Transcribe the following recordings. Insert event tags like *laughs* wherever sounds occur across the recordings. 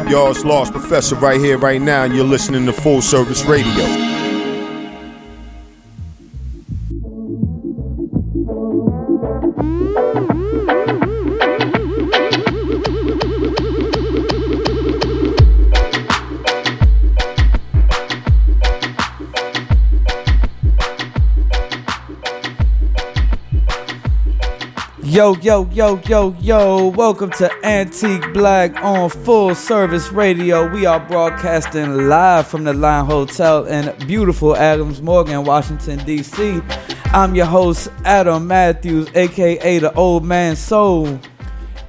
up, y'all? It's Lost Professor right here, right now, and you're listening to Full Service Radio. Yo, yo, yo, yo, yo. Welcome to Antique Black on Full Service Radio. We are broadcasting live from the Line Hotel in beautiful Adams Morgan, Washington, D.C. I'm your host, Adam Matthews, aka the Old Man Soul.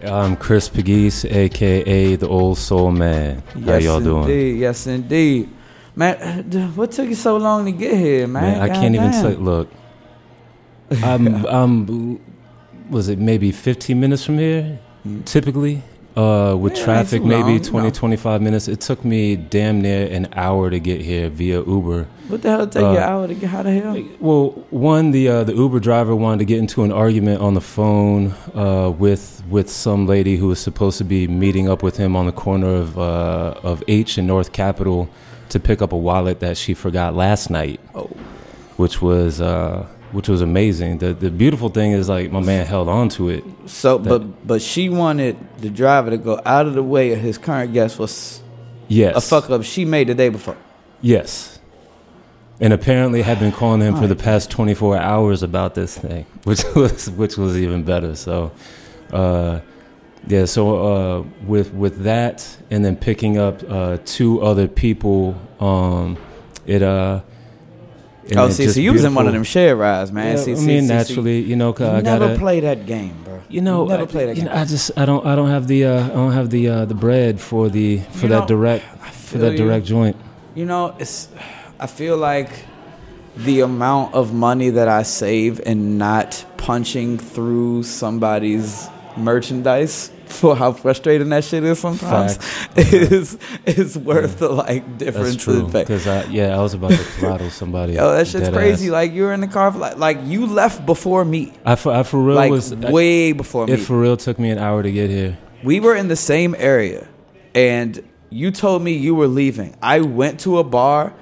I'm Chris Pegues, aka the Old Soul Man. How Yes, y'all doing? indeed. Yes, indeed. Man, uh, what took you so long to get here, man? Man, I can't even say. Look, *laughs* I'm, I'm. Was it maybe 15 minutes from here? Typically, uh, with. Yeah, traffic, maybe long, 20, no. 25 minutes. It took me damn near an hour to get here via Uber. What the hell take Uh, you an hour to get? How the hell? Well, one, the uh, the Uber driver wanted to get into an argument on the phone uh, with with some lady who was supposed to be meeting up with him on the corner of uh, of H and North Capitol to pick up a wallet that she forgot last night, Oh. which was uh, which was amazing. The the beautiful thing is like my man held on to it. So, but but she wanted the driver to go out of the way of his current guest was Yes, a fuck up she made the day before. Yes. And apparently had been calling him for the past 24 hours about this thing, *laughs* which was which was even better. So, uh, yeah. So uh, with with that, and then picking up uh, two other people, um, it uh. And oh, it see, so you was in one of them share rides, man. Yeah, see, I mean, see, see. naturally, you know, 'cause You I never gotta. play that game, bro. you know, never I, play that you game. know, I just I don't I don't have the uh, I don't have the uh, the bread for the for You that know, direct for that you. direct joint. You know, it's. I feel like the amount of money that I save in not punching through somebody's merchandise for how frustrating that shit is sometimes *laughs* is is worth the like difference That's true. in pay. Because I yeah, I was about to throttle somebody. Yo, that shit's crazy. ass. Like you were in the car, for like like you left before me, I for, I for real like was way before it me. for real took me an hour to get here. we were in the same area, and you told me you were leaving. I went to a bar,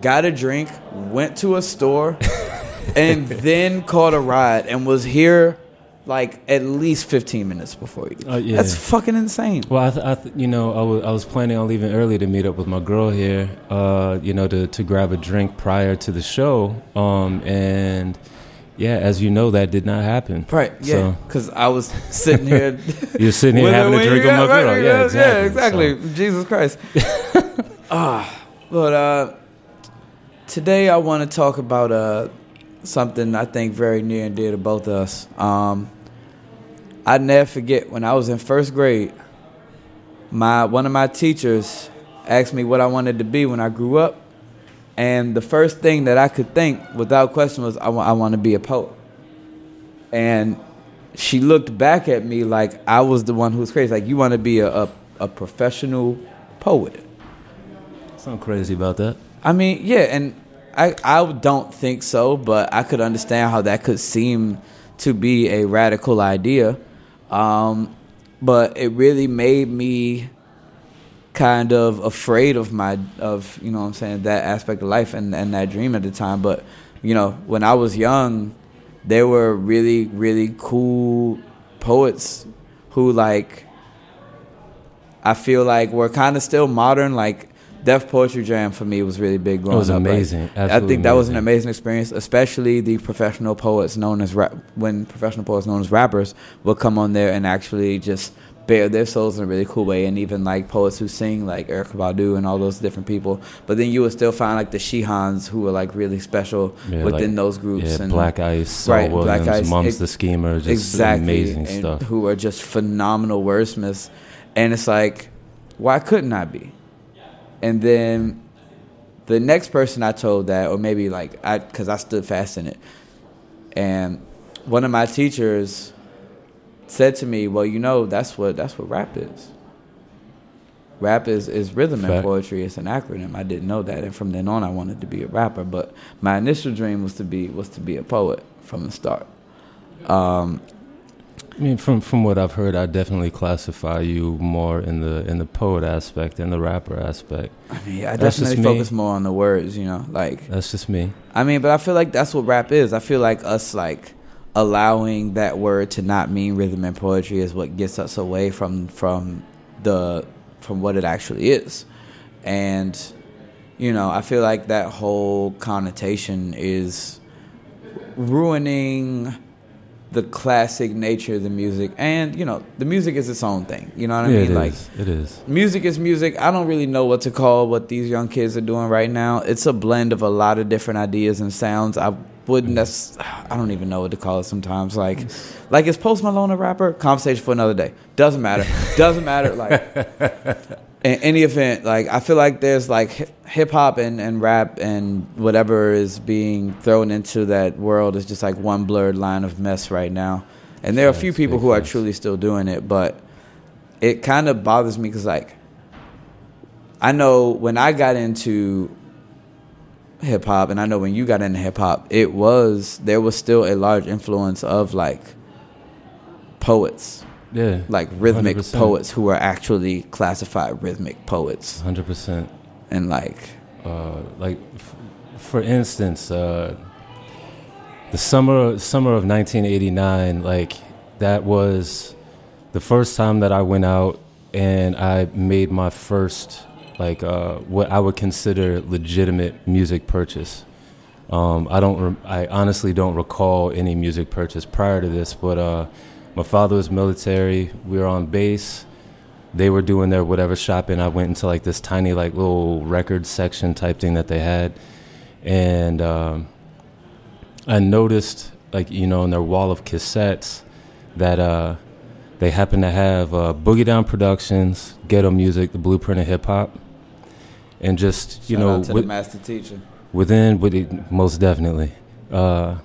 got a drink, went to a store, *laughs* and then caught a ride and was here like at least 15 minutes before you. Oh, yeah. That's fucking insane. Well, I, th- I th- you know, I was I was planning on leaving early to meet up with my girl here, uh, you know, to to grab a drink prior to the show. Um, and yeah, as you know, that did not happen. Right, yeah. So Because I was sitting here. *laughs* you're sitting here having a drink with my girl. ready, Yeah, exactly. Yeah, exactly. So- Jesus Christ. *laughs* ah, but uh, today I want to talk about uh something I think very near and dear to both of us. Um, I never forget when I was in first grade. My one of my teachers asked me what I wanted to be when I grew up, and the first thing that I could think without question was I wa- I want to be a poet. And she looked back at me like I was the one who was crazy. Like you want to be a, a, a professional poet. Something crazy about that? I mean, yeah, and I I don't think so, but I could understand how that could seem to be a radical idea. Um, but it really made me kind of afraid of my of you know what I'm saying that aspect of life and and that dream at the time. But you know, when I was young, there were really really cool poets who like I feel like were kind of still modern. Like Def Poetry Jam for me was really big growing was up. Like, amazing. I think that was an amazing. amazing experience, especially the professional poets known as rap. When professional poets known as rappers would come on there and actually just bare their souls in a really cool way, and even like poets who sing like Erykah Badu and all those different people. But then you would still find like the Shihans who were like really special Yeah, within like- those groups. Yeah, and Black Ice, Saul Right, Williams, Black Ice, Mums ex- the Schemer, just exactly amazing stuff. Who are just phenomenal wordsmiths, and it's like, why couldn't I be? And then the next person I told that, or maybe like I, because I stood fast in it, and one of my teachers said to me, "Well, you know, that's what that's what rap is. Rap is is rhythm and poetry. It's an acronym. I didn't know that, and from then on, I wanted to be a rapper. But my initial dream was to be was to be a poet from the start. Um, I mean, from from what I've heard, I definitely classify you more in the in the poet aspect and the rapper aspect. I mean, I That's definitely me. focus more on the words. You know, like That's just me. I mean, but I feel like that's what rap is. I feel like us like allowing that word to not mean rhythm and poetry is what gets us away from from the from what it actually is. And you know, I feel like that whole connotation is ruining the classic nature of the music and you know the music is its own thing you know what i yeah, mean it like is. It is. music is music. I don't really know what to call what these young kids are doing right now. It's a blend of a lot of different ideas and sounds. I wouldn't. Mm. That's I don't even know what to call it sometimes. Like, like is Post Malone a rapper? Conversation for another day. Doesn't matter. *laughs* Doesn't matter. Like, *laughs* in any event, like I feel like there's like hip hop and, and rap and whatever is being thrown into that world is just like one blurred line of mess right now. And there are a few people who are truly still doing it, but it kind of bothers me because like I know when I got into hip hop, and I know when you got into hip hop, it was there was still a large influence of like poets, Yeah. like rhythmic 100%. poets who are actually classified rhythmic poets, Hundred percent. and like Uh, like, f- for instance, uh, the summer summer of 1989, like that was the first time that I went out and I made my first like uh, what I would consider legitimate music purchase. Um, I don't. Re- I honestly don't recall any music purchase prior to this, but uh, my father was military. We were on base. They were doing their whatever shopping. I went into like this tiny like little record section type thing that they had, and um, I noticed like you know in their wall of cassettes that uh, they happened to have uh, Boogie Down Productions, Ghetto Music, The Blueprint of Hip Hop, and just you shout know with- the master teacher. within with it, most definitely uh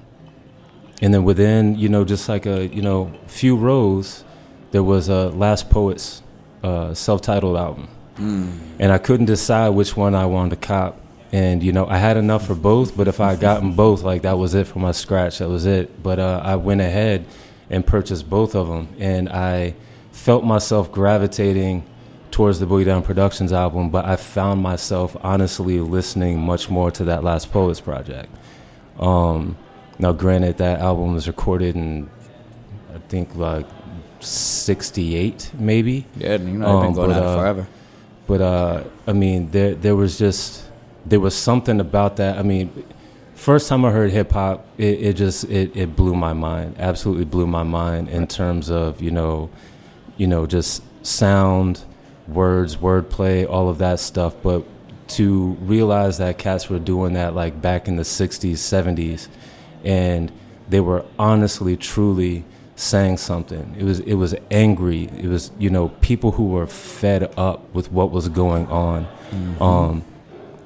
and then within you know just like a you know few rows there was a last poets uh self-titled album. Mm. and i couldn't decide which one i wanted to cop. And you know i had enough for both but if i had gotten *laughs* both like that was it for my scratch. That was it. But uh i went ahead and purchased both of them and i felt myself gravitating towards the Boogie Down Productions album, but I found myself honestly listening much more to that Last Poets project. Um, now, granted, that album was recorded in, I think, like 68, maybe. Yeah, you know they've been Um, going but, it uh, forever. But uh, I mean, there there was just there was something about that. I mean, first time I heard hip hop, it, it just it, it blew my mind. Absolutely blew my mind in terms of you know, you know, just sound, words, wordplay, all of that stuff. But to realize that cats were doing that like back in the '60s, '70s, and they were honestly, truly saying something. It was it was angry. It was you know people who were fed up with what was going on, um,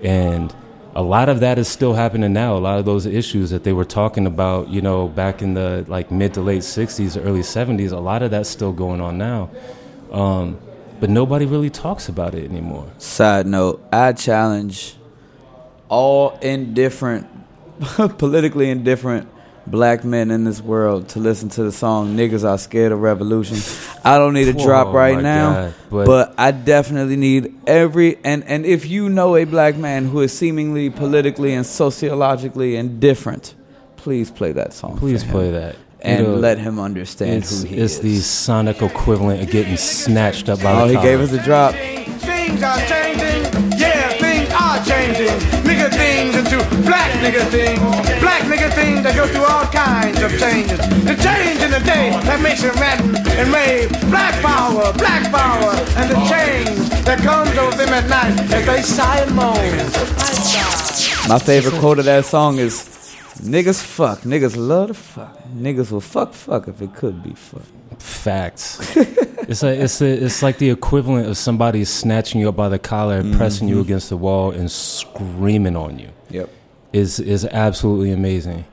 and a lot of that is still happening now. A lot of those issues that they were talking about, you know, back in the like mid to late '60s, early '70s, a lot of that's still going on now. Um, but nobody really talks about it anymore. Side note: I challenge all indifferent, *laughs* politically indifferent black men in this world to listen to the song "Niggas Are Scared of Revolution." I don't need a drop Oh, right now, God, but, but- I definitely need every and and if you know a black man who is seemingly politically and sociologically indifferent, please play that song. Please for him play that and You know, let him understand who he it's is. the sonic equivalent of getting snatched up by oh, the he collar. gave us a drop. Things are changing, black nigga things. Black nigga things that go through all kinds of changes. The change in the day that makes it rant and rave. Black power, black power, and the change that comes over them at night as they sigh and moan. My favorite quote of that song is Niggas fuck. Niggas love to fuck. Niggas will fuck fuck if it could be fuck. Facts. *laughs* it's like it's a, it's like the equivalent of somebody snatching you up by the collar and mm-hmm. pressing you against the wall and screaming on you. Is is absolutely amazing,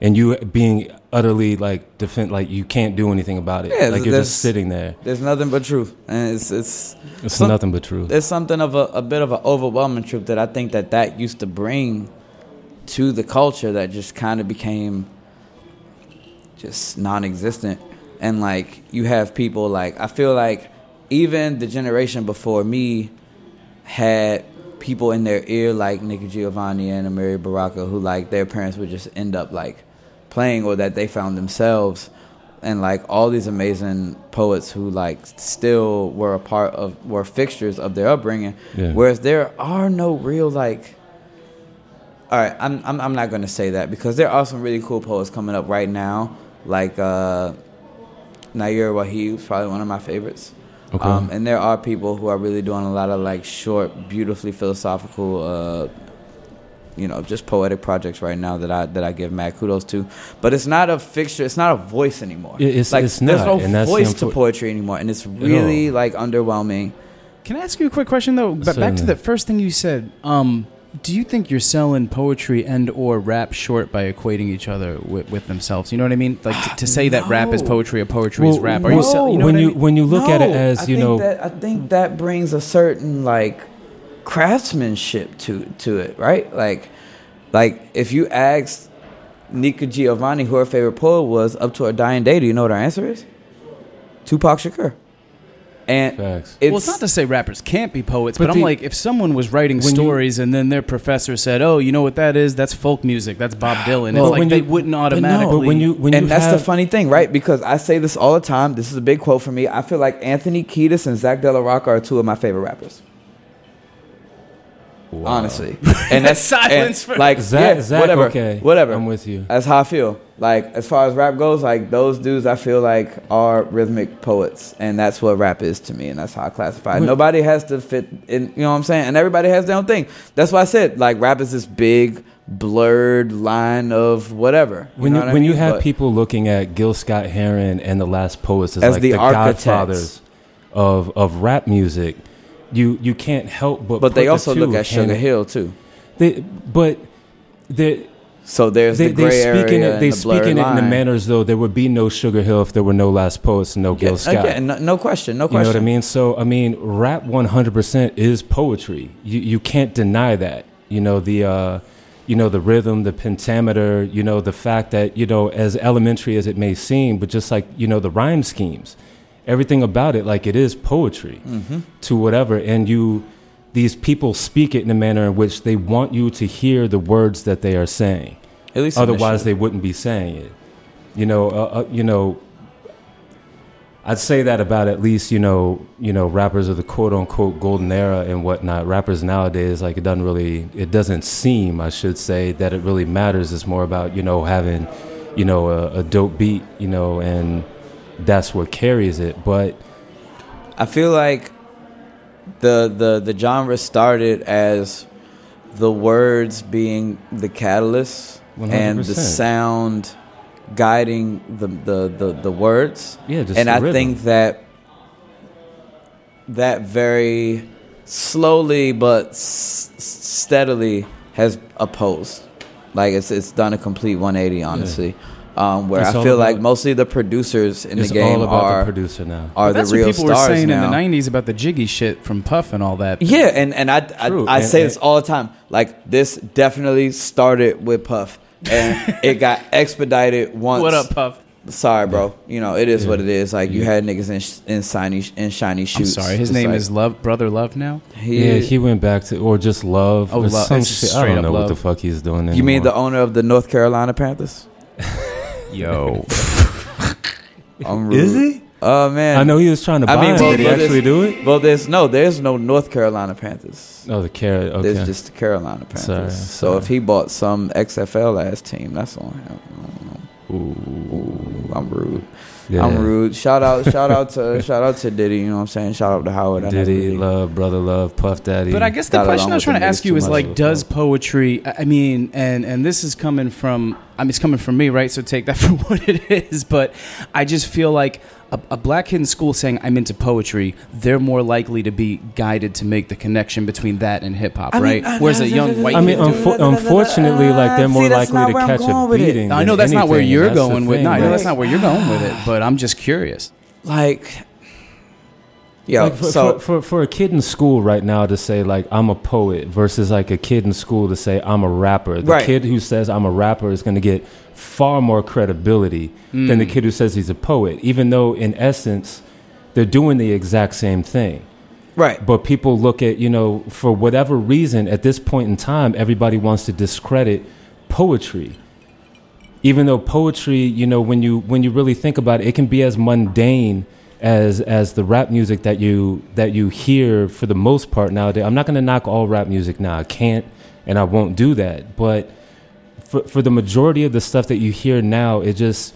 and you being utterly like defend like you can't do anything about it. Yeah, like you're just sitting there. There's nothing but truth, and it's it's It's some- nothing but true. there's something of a, a bit of an overwhelming truth that I think that that used to bring to the culture that just kind of became just non-existent and like you have people like I feel like even the generation before me had people in their ear like Nikki Giovanni and Amiri Baraka who like their parents would just end up like playing or that they found themselves. And like all these amazing poets who like still were a part of were fixtures of their upbringing. Yeah. whereas there are no real like all right I'm, I'm i'm not going to say that because there are some really cool poets coming up right now. Like uh Nayyirah Waheed probably one of my favorites Okay. um, and there are people who are really doing a lot of like short beautifully philosophical uh you know just poetic projects right now that i that i give mad kudos to but it's not a fixture it's not a voice anymore it's- like it's there's not, no and the voice to poetry anymore and it's really all. like underwhelming Can I ask you a quick question though? But back to the first thing you said. Um, do you think you're selling poetry and or rap short by equating each other with, with themselves? You know what I mean? Like to, to say that rap is poetry or poetry is rap. Are you no. sell, you know when what I you mean? when you look at it as I you know that, i think that brings a certain like craftsmanship to to it right like like if you asked nikki giovanni who her favorite poet was up to her dying day do you know what her answer is tupac shakur and Facts. it's, well, it's not to say rappers can't be poets, but, But I'm like, if someone was writing When you- stories and then their professor said, "Oh, you know what that is? That's folk music. That's Bob *sighs* Dylan." Well, it's like when they you- wouldn't but no. automatically. but when you when and you that's have, the funny thing, right? Because I say this all the time. This is a big quote for me. I feel like Anthony Kiedis and Zack de la Rocha are two of my favorite rappers. Wow. Honestly, *laughs* and that's Silence and, for- like Zach, yeah, Zach, whatever, okay, whatever. I'm with you. That's how I feel. Like as far as rap goes, like those dudes, I feel like are rhythmic poets, and that's what rap is to me, and that's how I classify. it. Wait. Nobody has to fit in. You know what I'm saying? And everybody has their own thing. That's why I said like rap is this big blurred line of whatever. You when know you, what I when you have But- people looking at Gil Scott Heron and the Last Poets as, As like the the, godfathers of of rap music, you you can't help but. but they put the also look at Sugar Hill too. They, but they So there's they, the they gray speak in area it. They the speak blurred in it in line. manner as though there would be no Sugar Hill if there were no Last Poets and no Gil Yeah, Scott. again, no, no question, no question. You know what I mean? So I mean, rap 100% is poetry. You you can't deny that. You know the uh, you know the rhythm, the pentameter. You know the fact that you know as elementary as it may seem, but just like you know the rhyme schemes, everything about it, like it is poetry Mm-hmm. to whatever. And you, these people speak it in a manner in which they want you to hear the words that they are saying. At least Otherwise, they wouldn't be saying it. You know, uh, uh, you know. I'd say that about at least you know you know rappers of the quote unquote golden era and whatnot. Rappers nowadays, like it doesn't really, it doesn't seem, I should say, that it really matters. It's more about you know having, you know, a, a dope beat, you know, and that's what carries it. But I feel like the the the genre started as the words being the catalyst and the sound guiding the the the, the words. yeah, just and I rhythm. think that that very slowly but s- steadily has opposed. Like it's it's done a complete 180, honestly. Um, where It's I all feel like mostly the producers in the game all about are the producer now. are But the that's real what people were saying now. in the '90s about the jiggy shit from Puff and all that. Yeah, and and I I, I and- say and- this all the time. Like this definitely started with Puff, and *laughs* it got expedited once. What up, Puff? Sorry, bro. You know it is Yeah. what it is. Like you had niggas in in shiny in shiny I'm shoes. sorry. His It's name like, is Love, Brother Love now. He, yeah, he went back to or just love Oh, or Love. some It's just shit. I don't up know what the fuck he's doing. Anymore. You mean the owner of the North Carolina Panthers? *laughs* Yo, I'm rude. he? Oh man. I know he was trying to buy I mean, him. well, Did he actually do it? Well, there's no, there's no North Carolina Panthers. Oh, the carrot. Okay. There's just the Carolina Panthers. Sorry, so if he bought some XFL ass team, that's on him. I don't know. Ooh. I'm rude. Yeah. I'm rude. Shout out, shout out to, *laughs* shout out to Diddy. You know what I'm saying? Shout out to Howard. Diddy, really- love, brother, love, Puff Daddy. But I guess the Got question I was trying to ask you is like, does poetry? I I mean, and and this is coming from. I mean, it's coming from me, right? So take that *laughs* for what it is. But I just feel like a, a black kid in school saying I'm into poetry, they're more likely to be guided to make the connection between that and hip hop, I mean, right? uh, Whereas a young white I mean, kid. unfo- unfortunately, like they're more that's likely to catch a beating. I know than that's not where you're that's the going with. thing, No, I know right? that's not where you're going with it. But I'm just curious. like, yo, like for, so for, for for a kid in school right now to say like I'm a poet versus like a kid in school to say I'm a rapper. The Right. kid who says I'm a rapper is going to get far more credibility than the mm. kid who says he's a poet, even though in essence they're doing the exact same thing. right, But people look at, you know, for whatever reason, at this point in time, everybody wants to discredit poetry. Even though poetry, you know, when you when you really think about it, it can be as mundane as as the rap music that you that you hear for the most part nowadays. I'm not going to knock all rap music now. I can't, and I won't do that. But for for the majority of the stuff that you hear now, it just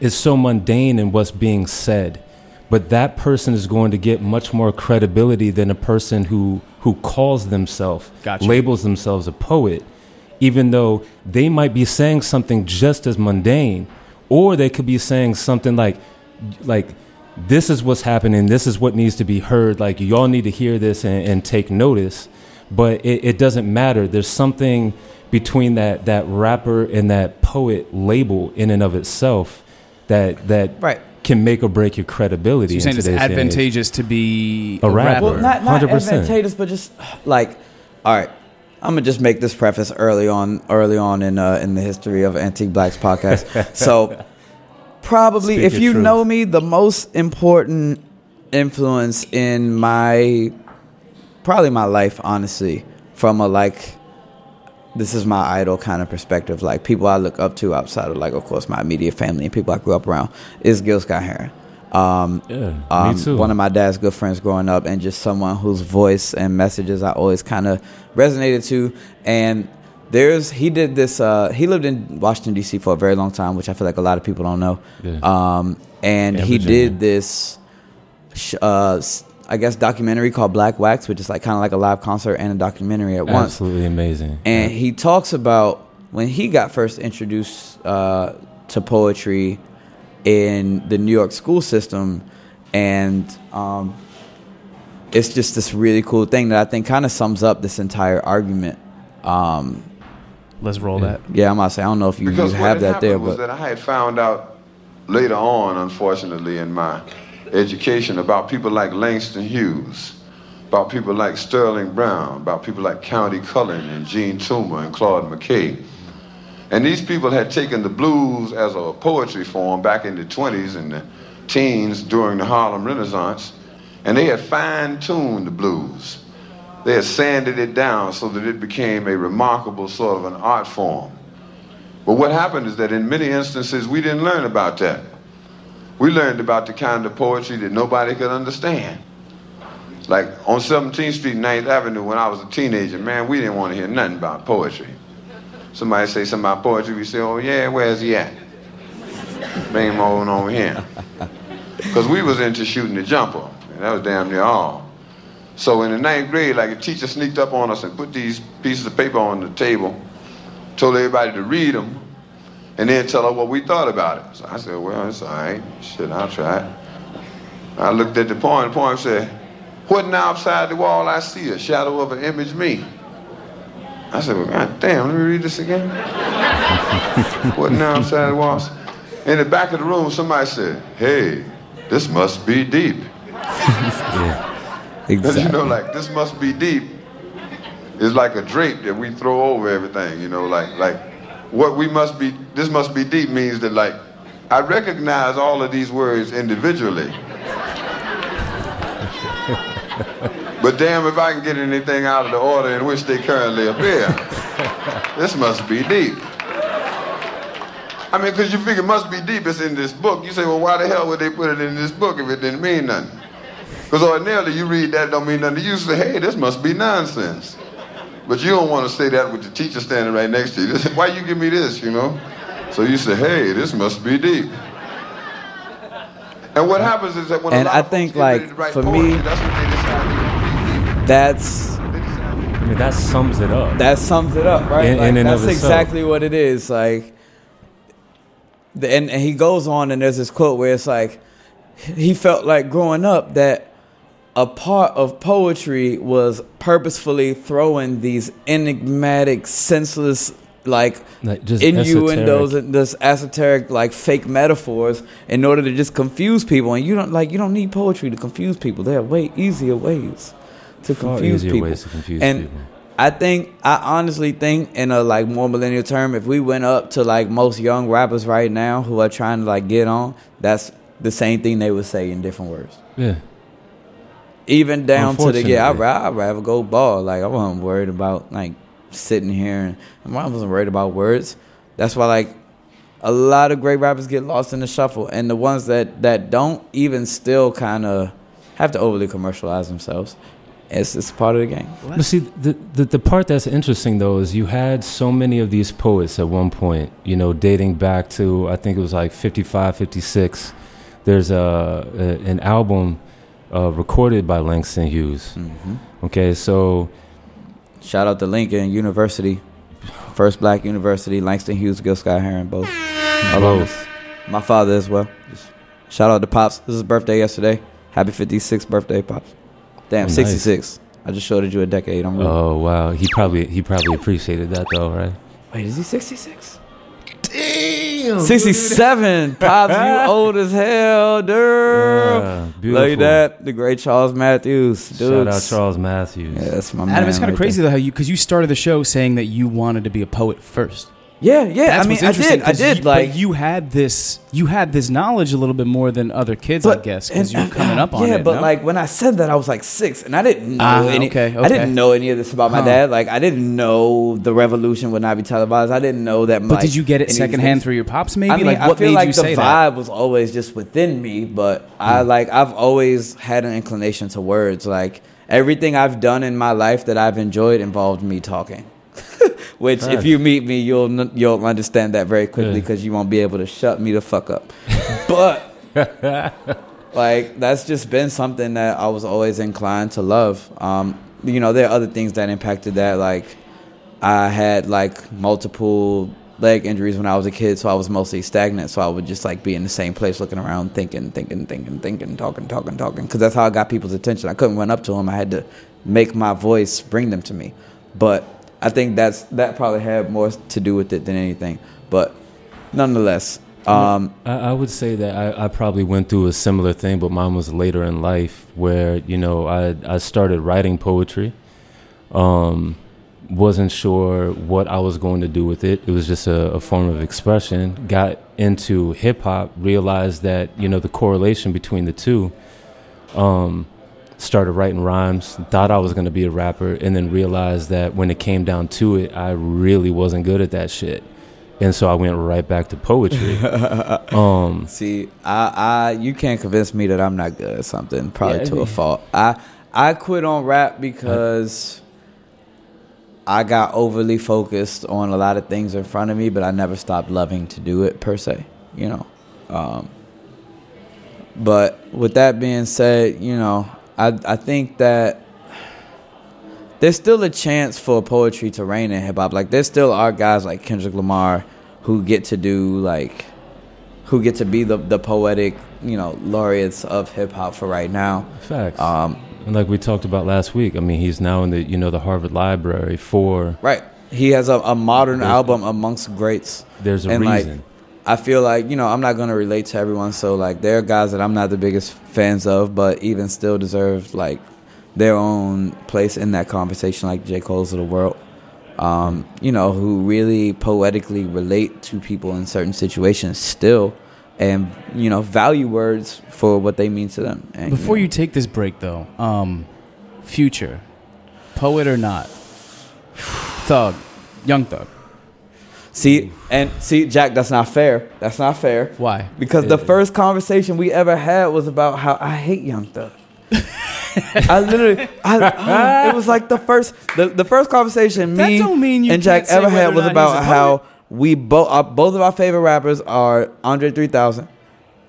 is so mundane in what's being said. But that person is going to get much more credibility than a person who who calls themselves, Gotcha. labels themselves a poet, even though they might be saying something just as mundane, or they could be saying something like, like, this is what's happening, this is what needs to be heard, like y'all need to hear this and, and take notice. But it, it doesn't matter. There's something between that that rapper and that poet label in and of itself that that right. can make or break your credibility. So you're saying it's today's day advantageous to be A rapper. Well, not not 100%. advantageous, but just like, all right. I'm gonna just make this preface early on, early on in uh, in the history of Antique Blacks podcast. *laughs* so, probably, Speak if you truth. know me, the most important influence in my, probably my life, honestly, from a like, this is my idol kind of perspective. Like people I look up to outside of like, of course, my immediate family and people I grew up around is Gil Scott Heron. Um, Yeah, um, me too. One of my dad's good friends growing up, and just someone whose voice and messages I always kind of resonated to. And there's he did this. Uh, he lived in Washington D.C. for a very long time, which I feel like a lot of people don't know. Yeah. Um, and And he Virginia. did this, sh- uh, I guess, documentary called Black Wax, which is like kind of like a live concert and a documentary at once. Absolutely amazing. And he talks about when he got first introduced uh, to poetry in the New York school system, and um, it's just this really cool thing that I think kind of sums up this entire argument. Um, Let's roll that. yeah, I'm gonna say I don't know if you, you Because have what had that there, happened was but that I had found out later on, unfortunately, in my education about people like Langston Hughes, about people like Sterling Brown, about people like Countee Cullen and Jean Toomer and Claude McKay. And these people had taken the blues as a poetry form back in the 20s and the teens during the Harlem Renaissance, and they had fine-tuned the blues. They had sanded it down so that it became a remarkable sort of an art form. But what happened is that in many instances we didn't learn about that. We learned about the kind of poetry that nobody could understand. Like on 17th Street, 9th Avenue, when I was a teenager, man, we didn't want to hear nothing about poetry. Somebody say something about poetry, we say, oh yeah, where's he at? Him on over here. Because we was into shooting the jumper, and that was damn near all. So in the ninth grade, like a teacher sneaked up on us and put these pieces of paper on the table, told everybody to read them, and then tell her what we thought about it. So I said, well, it's all right. Shit, I'll try it. I looked at the poem. The poem said, what now outside the wall I see? A shadow of an image me. I said, well, God damn, let me read this again. *laughs* what now outside the wall? In the back of the room, somebody said, hey, this must be deep. *laughs* Because you know, like this must be deep It's like a drape that we throw over everything. You know, like like what we must be. This must be deep means that like I recognize all of these words individually. *laughs* But damn if I can get anything out of the order in which they currently appear. this must be deep. I mean, because you figure must be deep, it's in this book. You say, well, why the hell would they put it in this book if it didn't mean nothing? Because ordinarily you read that don't mean nothing to you. You say, hey, this must be nonsense. But you don't want to say that with the teacher standing right next to you. *laughs* Why you give me this, you know? So you say, hey, this must be deep. And what happens is that when And a lot I of think, like, to write for poetry, me, that's when they decide That's I mean, that sums it up. that sums it up, right? In- Like, in and that's of itself. exactly what it is. Like, the, and, and he goes on, and there's this quote where it's like, he felt like growing up that a part of poetry was purposefully throwing these enigmatic, senseless, like Like, just innuendos esoteric. and this esoteric, like fake metaphors, in order to just confuse people. And you don't like you don't need poetry to confuse people. There are way easier ways to Far confuse people. ways to confuse and people. I think I honestly think in a like more millennial term, if we went up to like most young rappers right now who are trying to like get on, that's the same thing they would say in different words. Yeah. Even down to the yeah, I'd, I'd rather go ball. Like I wasn't worried about like sitting here and I wasn't worried about words. That's why like a lot of great rappers get lost in the shuffle, and the ones that that don't even still kind of have to overly commercialize themselves. It's it's part of the game. But see, the, the the part that's interesting though is you had so many of these poets at one point, you know, dating back to I think it was like 55, 56. There's a, a an album uh, recorded by Langston Hughes. hmm Okay, so Shout out to Lincoln University, first black university. Langston Hughes, Gil Scott Heron, both. alumnus. My father as well. Shout out to Pops. This is his birthday yesterday. Happy 56th birthday, Pops. Damn, Oh, nice. 66. I just showed you a decade. I'm rude. oh wow, he probably he probably appreciated that though, right? Wait, is he 66? Damn. 67. *laughs* Pops, you old as hell, dude. Yeah, Look beautiful. at that. The great Charles Matthews. Dude. Shout out Charles Matthews. Yeah, that's my man. Adam, it's kind of right crazy there. though how you because you started the show saying that you wanted to be a poet first. Yeah, yeah. That's I mean, I did. I did. you, like, but you had this, you had this knowledge a little bit more than other kids, I guess, because you're *clears throat* coming up on yeah, it. Yeah, but no? like when I said that, I was like six, and I didn't know Ah, any. okay, I didn't know any of this about my dad. Like I didn't know the revolution would not be televised. I didn't know that. but like, did you get it secondhand through your pops? Maybe I mean, like I feel like the vibe that? was always just within me, but I like I've always had an inclination to words. Like everything I've done in my life that I've enjoyed involved me talking. Which, if you meet me, you'll you'll understand that very quickly Yeah. because you won't be able to shut me the fuck up. but *laughs* like that's just been something that I was always inclined to love. Um, you know, there are other things that impacted that. Like I had like multiple leg injuries when I was a kid, so I was mostly stagnant. So I would just like be in the same place, looking around, thinking, thinking, thinking, thinking, talking, talking, talking. Because that's how I got people's attention. I couldn't run up to them. I had to make my voice bring them to me. But I think that's that probably had more to do with it than anything. But nonetheless, um, I, I would say that I, I probably went through a similar thing, but mine was later in life where, you know, I, I started writing poetry. Um, wasn't sure what I was going to do with it. It was just a, a form of expression. Got into hip hop, realized that, you know, the correlation between the two. Um, started writing rhymes, thought I was going to be a rapper, and then realized that when it came down to it, I really wasn't good at that shit. And so I went right back to poetry. *laughs* um, See, I, I, you can't convince me that I'm not good at something. Probably Yeah, to a fault. I, I quit on rap because I got overly focused on a lot of things in front of me, but I never stopped loving to do it per se. You know, um, but with that being said, you know, I, I think that there's still a chance for poetry to reign in hip hop. Like there still are guys like Kendrick Lamar who get to do like who get to be the the poetic, you know, laureates of hip hop for right now. facts. Um, and like we talked about last week, I mean, he's now in the you know the Harvard Library for right. He has a, a modern album amongst greats. there's a And, like, reason. I feel like you know I'm not gonna relate to everyone, so like there are guys that I'm not the biggest fans of, but even still deserve like their own place in that conversation, like J Cole's of the world. Um, you know, who really poetically relate to people in certain situations still, and you know value words for what they mean to them. And, Before know, you take this break, though, um, future, poet or not, *sighs* thug, young thug. See and see, Jack, that's not fair. That's not fair. Why? Because the first conversation we ever had was about how I hate Young Thug. *laughs* I literally, I, oh, it was like the first, the, the first conversation me mean and Jack ever had was about how we both uh, both of our favorite rappers are Andre 3000,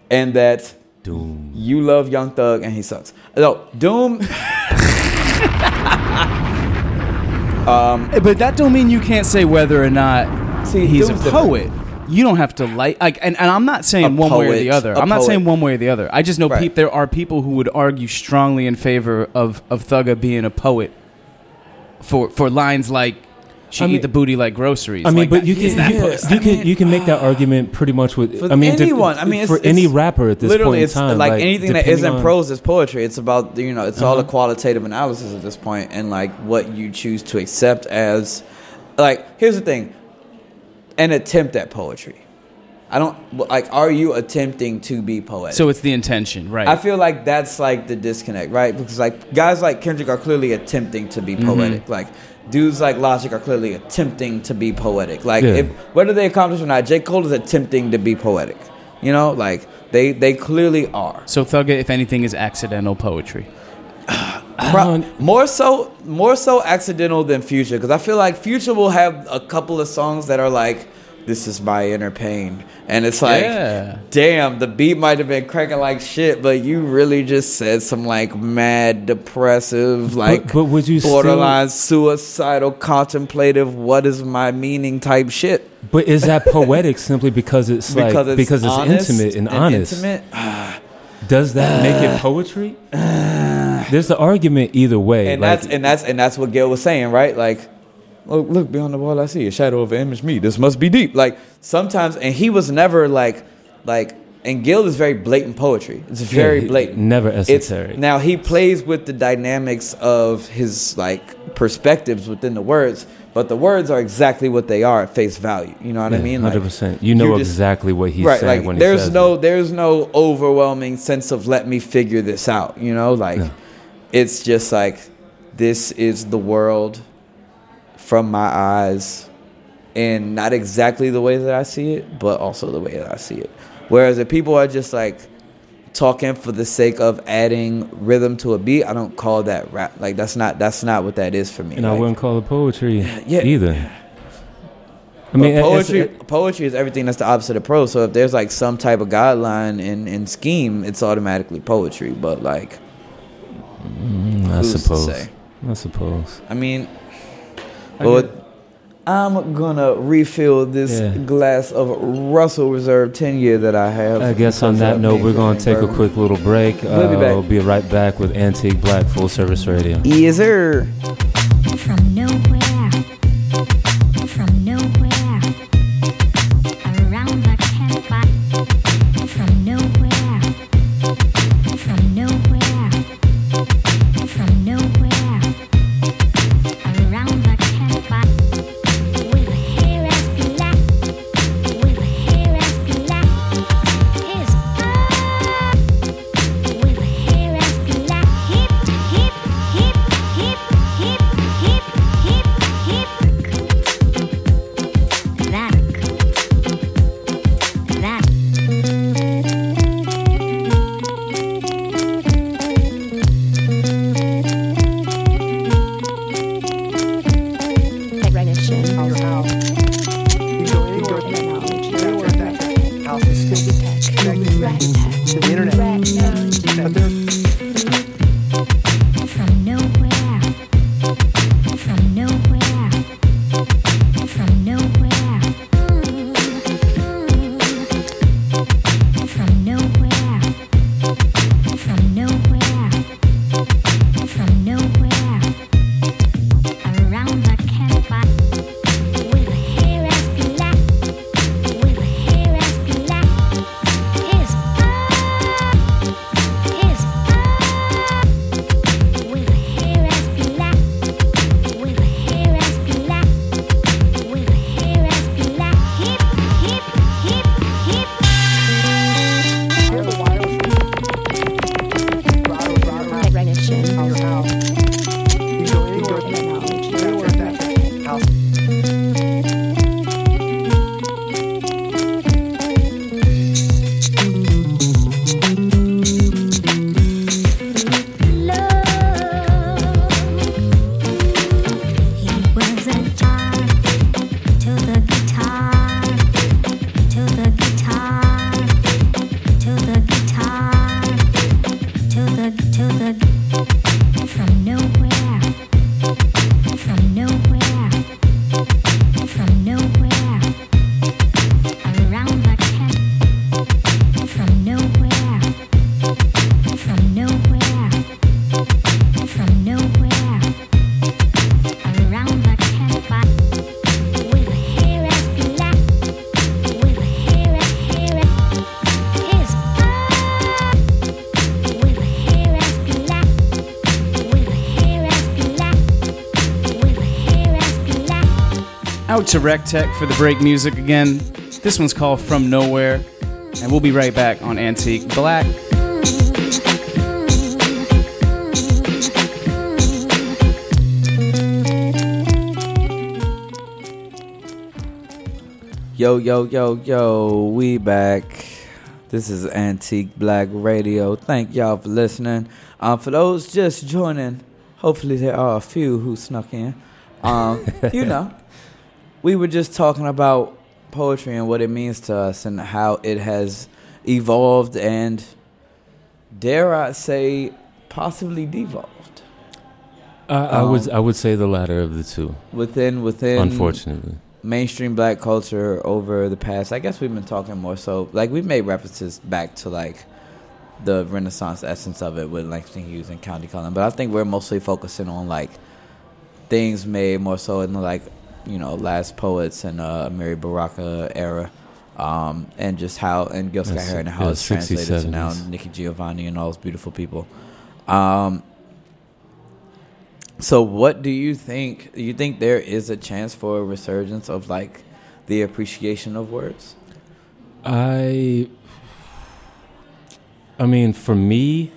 and that Doom. you love Young Thug and he sucks. No, Doom. *laughs* um, But that don't mean you can't say whether or not See, he's a Doom's different. poet. You don't have to like like, and, and I'm not saying A one way or the poet, other. a I'm not poet. saying one way or the other. I just know Right. peop, there are people who would argue strongly in favor of of Thugga being a poet for for lines like "She I mean- eat the booty like groceries." I mean, Like, but that- you is can that you, poet? you can you can make that argument pretty much with For I mean de- anyone. I mean, it's- for it's- any rapper at this Literally, point it's in time. like, anything that depending isn't on- prose is poetry. It's about you know, it's all a Uh-huh. qualitative analysis at this point, and like what you choose to accept as. Like, here's the thing: an attempt at poetry. I don't like. Are you attempting to be poetic? so it's the intention, right? I feel like that's like the disconnect, right? Because like guys like Kendrick are clearly attempting to be mm-hmm. poetic. Like dudes like Logic are clearly attempting to be poetic. Like Yeah. if whether they accomplish or not, J. Cole is attempting to be poetic. You know, like they they clearly are. so Thugga, if anything, is accidental poetry. Pro- more so more so accidental than Future because I feel like Future will have a couple of songs that are like this is my inner pain and it's like Yeah. damn the beat might have been cracking like shit but you really just said some like mad depressive like but would you still- borderline suicidal contemplative what is my meaning type shit But is that poetic simply because it's like because it's, honest intimate and, honest? intimate Does that make it *sighs* poetry? *sighs* *sighs* There's the argument either way. and like, that's and that's and that's what Gail was saying, right? Like, look, look beyond the wall, I see a shadow of an image. Me, this must be deep. Like sometimes, and he was never like, like, and Gil is very blatant poetry. It's very he- blatant, never It's, esoteric. now he plays with the dynamics of his like perspectives within the words, but the words are exactly what they are at face value. You know what I mean? Like, hundred percent. You know just- exactly what he's right saying like when he there's says no it. there's no overwhelming sense of let me figure this out you know like No. It's just like this is the world from my eyes and not exactly the way that i see it but also the way that i see it whereas if people are just like talking for the sake of adding rhythm to a beat i don't call that rap like that's not that's not what that is for me and I wouldn't call it poetry *laughs* Yeah. either. I mean, it's- poetry poetry is everything that's the opposite of prose. So if there's like some type of guideline and, and scheme, it's automatically poetry. But like, mm, I who's to suppose. say? I suppose. I mean, I well, get- I'm gonna refill this Yeah. glass of Russell Reserve 10 year that I have. I guess on that note, we're gonna take a quick little break. We'll be Uh, back. We'll be right back with Antique Black Full Service Radio. Yes, sir. From nowhere, to Rec Tech for the break music again. This one's called From Nowhere, and we'll be right back on Antique Black. Yo, yo, yo, yo, we back. This is Antique Black Radio. Thank y'all for listening. Um, for those just joining, hopefully there are a few who snuck in. Um, you *laughs* know, we were just talking about poetry and what it means to us and how it has evolved and, dare I say, possibly devolved. I, I would Um, I would say the latter of the two. within within Unfortunately, mainstream black culture over the past i guess we've been talking more so like we've made references back to like the renaissance essence of it with langston hughes and Countee Cullen but i think we're mostly focusing on like things made more so in the like you know last poets and uh Amiri Baraka era um and just how and gil Scott Heron and how yeah, it's 60s, translated to now 70s. nikki giovanni and all those beautiful people um so what do you think? Do you think there is a chance for a resurgence of like the appreciation of words? I I mean, for me,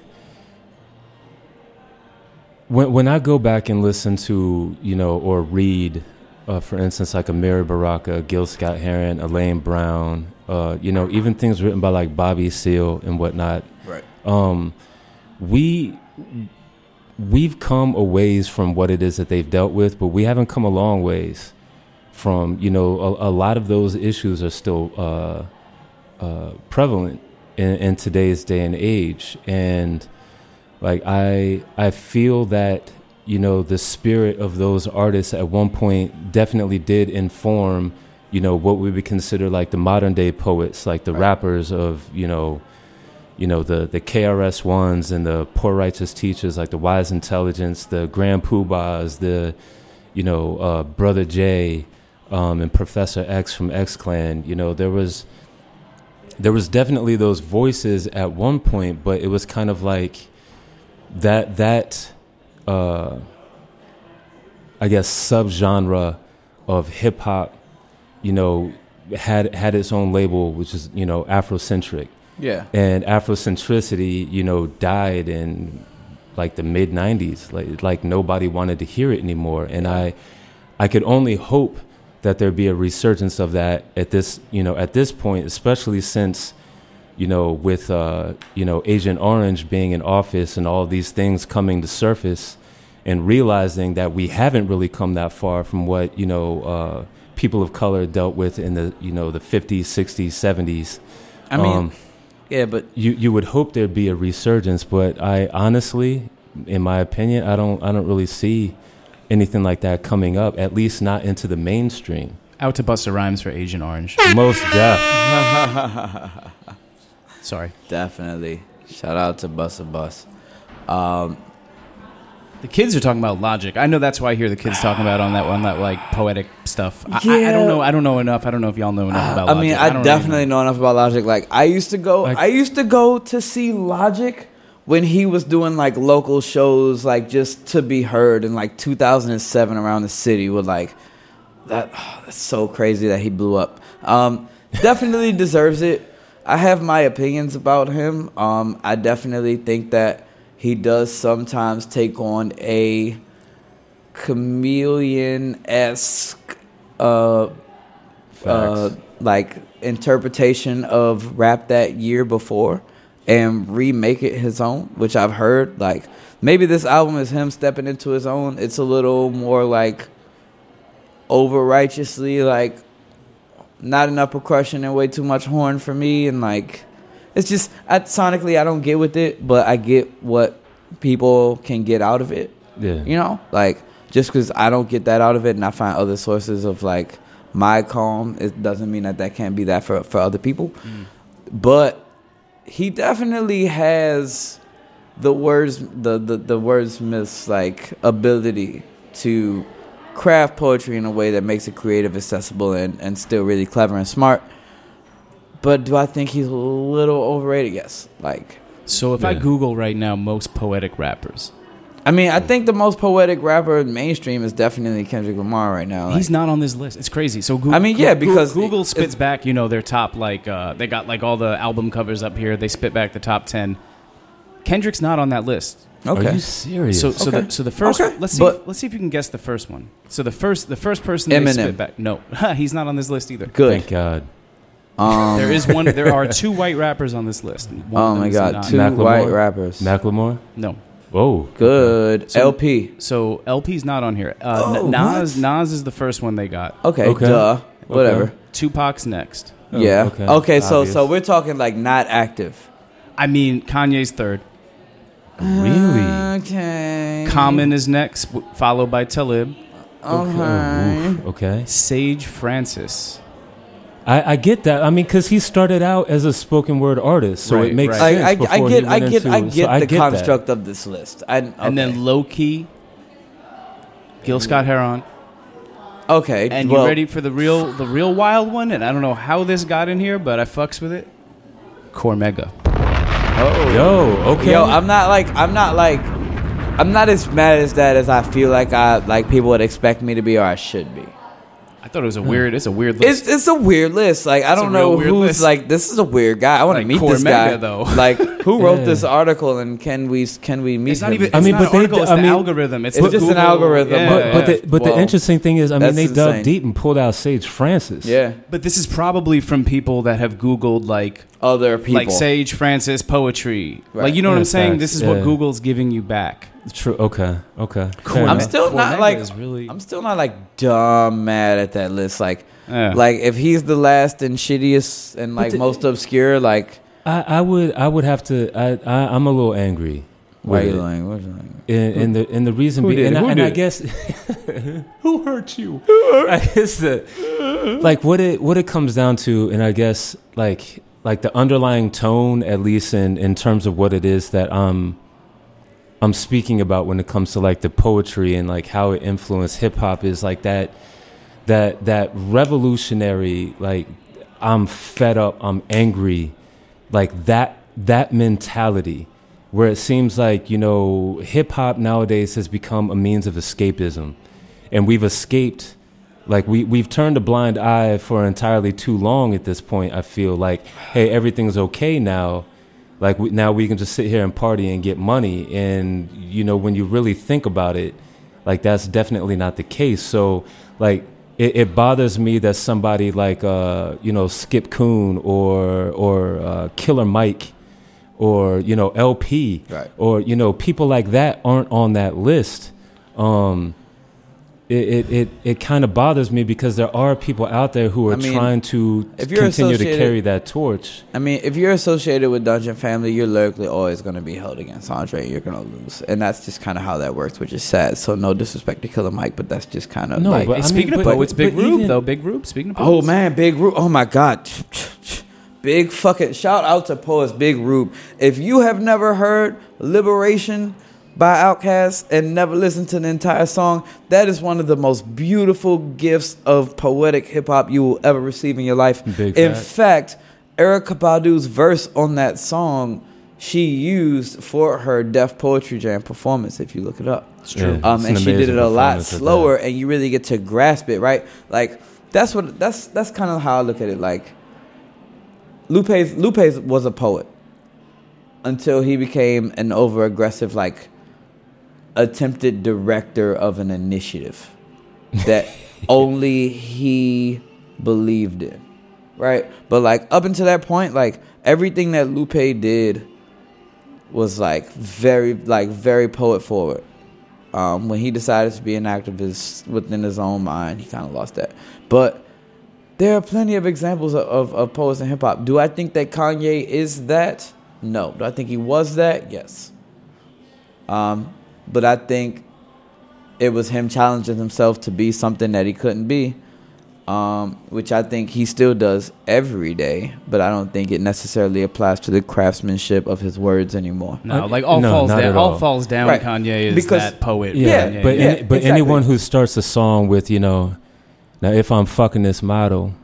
when when I go back and listen to you know or read, uh, for instance, like a Amiri Baraka, Gil Scott Heron, Elaine Brown, uh, you know, even things written by like Bobby Seale and whatnot. Right. Um, we we've come a ways from what it is that they've dealt with, but we haven't come a long ways from you know a, a lot of those issues are still uh, uh, prevalent in, in today's day and age, and like I I feel that you know the spirit of those artists at one point definitely did inform you know what we would consider like the modern day poets, like the rappers of you know you know the the KRS ones and the poor righteous teachers like the wise intelligence, the Grand Pubas, the you know uh, Brother J um, and Professor X from X Clan. You know there was there was definitely those voices at one point, but it was kind of like that that uh, I guess subgenre of hip hop. You know had had its own label, which is you know Afrocentric Yeah. and Afrocentricity, you know, died in like the mid '90s. Like, like nobody wanted to hear it anymore, and I, I could only hope that there be a resurgence of that at this, you know, at this point, especially since, you know, with uh, you know Agent Orange being in office and all these things coming to surface, and realizing that we haven't really come that far from what you know uh, people of color dealt with in the you know the 50s, 60s, 70s. I mean, Um, yeah, but you you would hope there'd be a resurgence, but I honestly, in my opinion, I don't I don't really see anything like that coming up. At least not into the mainstream. Out to Busta Rhymes for Agent Orange. Mos Def. *laughs* Sorry. definitely. Shout out to Bus a Bus. Um, The kids are talking about logic. I know that's why I hear the kids talking about on that one that like poetic stuff. I, I, I don't know. I don't know enough. I don't know if y'all know enough about. I Logic. mean, I, don't definitely really know enough about Logic. Like, I used to go, Like- I used to go to see Logic when he was doing like local shows, like just to be heard in like 2007 around the city. With like that, *sighs* that's so crazy that he blew up. Um, definitely *laughs* deserves it. I have my opinions about him. Um, I definitely think that he does sometimes take on a chameleon esque uh, uh, like interpretation of rap that year before and remake it his own, which I've heard. Like maybe this album is him stepping into his own. It's a little more like over righteously like not enough percussion and way too much horn for me and like it's just I, sonically I don't get with it, but I get what people can get out of it. yeah. You know, like just because I don't get that out of it, and I find other sources of like my calm, it doesn't mean that that can't be that for for other people. Mm. But he definitely has the words, the the the wordsmith's like ability to craft poetry in a way that makes it creative, accessible, and and still really clever and smart. But do I think he's a little overrated? Yes. Like So if I Yeah. Google right now most poetic rappers, I mean, I think the most poetic rapper in mainstream is definitely Kendrick Lamar right now. Like, He's not on this list. It's crazy. So Google, I mean, yeah, because Google it's- spits back, you know, their top like uh, they got like all the album covers up here. They spit back the top ten. Kendrick's not on that list. Okay. Are you serious? So, so Okay. the so the first Okay. let's see But- let's see if you can guess the first one. So the first the first person they Eminem. spit back. No, *laughs* he's not on this list either. Good. Thank God. Um, There is one. There are *laughs* two white rappers on this list. One of oh them my God, two Macklemore? white rappers. Macklemore. No. Whoa. Good. So- LP. So LP's not on here. Uh, Oh, N- Nas Nas is the first one they got. Okay. Okay. Duh. Whatever. Tupac's next. Oh, yeah. okay. Okay. so Obvious. so we're talking like not active. I mean, Kanye's third. Really? Okay. Common is next, w- followed by Talib. Okay. Oof, okay. Sage Francis. I, I get that. I mean, because he started out as a spoken word artist, so Right, it makes right. sense. I, I, I before get he I went get into, I so get I the get that. construct of this list. I, okay. And then Loki, Gil Scott Heron. okay. And well, you ready for the real the real wild one? And I don't know how this got in here, but I fucks with it. Cormega. Oh. Yo, okay. Yo, I'm not like I'm not like I'm not as mad as that as I feel like I like people would expect me to be or I should be. I thought it was a weird. It's a weird list. It's it's a weird list. Like I It's don't know weird who's list. like this is a weird guy. I want Like to meet this Cormega, guy though. *laughs* Like who *laughs* wrote Yeah. this article and can we can we meet It's not even. It's I mean, but they- article, it's I mean- algorithm. It's, It's the just an algorithm, Yeah, but- But the, but Well, the interesting thing is, I mean, that's they dug insane. deep and pulled out Sage Francis. yeah, But this is probably from people that have Googled like other people. like Sage Francis poetry. Right. Like you know what Yeah, I'm saying? facts, This is yeah. what Google's giving you back. True. Okay. Okay. Fair I'm enough. still not like is really. I'm still not like dumb mad at that list. Like Yeah. like if he's the last and shittiest and like the- most obscure, like I, I would. I would have to. I. I I'm a little angry. why are with you it. lying? What's wrong? And, and the and the reason Who being, did? and, Who I, and I did? guess *laughs* who hurt you? *laughs* I guess the like what it what it comes down to, and I guess like like the underlying tone, at least in in terms of what it is that I'm I'm speaking about when it comes to like the poetry and like how it influenced hip hop is like that that that revolutionary like I'm fed up, I'm angry, like that that mentality where it seems like you know hip hop nowadays has become a means of escapism. And we've escaped like we we've turned a blind eye for entirely too long at this point I feel like hey everything's okay now. Like we, now we can just sit here and party and get money. And you know when you really think about it like that's definitely not the case. So like it, it bothers me that somebody like uh you know Skip Coon or or uh, Killer Mike or you know LP Right. or you know people like that aren't on that list. Um it it it, it kind of bothers me because there are people out there who are I mean, trying to if you're continue to carry that torch I mean, if you're associated with Dungeon Family, you're lyrically always going to be held against Andre. You're going to lose, and that's just kind of how that works, which is sad. So no disrespect to Killer Mike, but that's just kind of No, like. but Hey, speaking mean, of but- poets, Big but Rube even- though. Big Rube. Speaking of oh man, Big Rube! Oh my God, big fucking shout out to poets Big Rube. If you have never heard Liberation by Outkast and never listened to the entire song, that is one of the most beautiful gifts of poetic hip hop you will ever receive in your life. Big in fact. fact, Erykah Badu's verse on that song she used for her Def Poetry Jam performance. If you look it up, It's true. um, It's and an she did it a lot performance of that. slower, and you really get to grasp it, right? Like that's what that's that's kind of how I look at it. Like Lupe's Lupe's was a poet until he became an over aggressive, like attempted director of an initiative that *laughs* only he believed in, right? But like up until that point, like everything that Lupe did was like very like very poet forward. Um, when he decided to be an activist within his own mind, he kind of lost that. But there are plenty of examples of, of, of poets in hip hop. Do I think that Kanye is that? No. Do I think he was that? Yes. Um, but I think it was him challenging himself to be something that he couldn't be, um, which I think he still does every day. But I don't think it necessarily applies to the craftsmanship of his words anymore. No, like all No, falls down. All. all. falls down. Right. Kanye is Because- that poet. Yeah, Kanye. but yeah, any, but exactly. anyone who starts a song with you know, now if I'm fucking this model,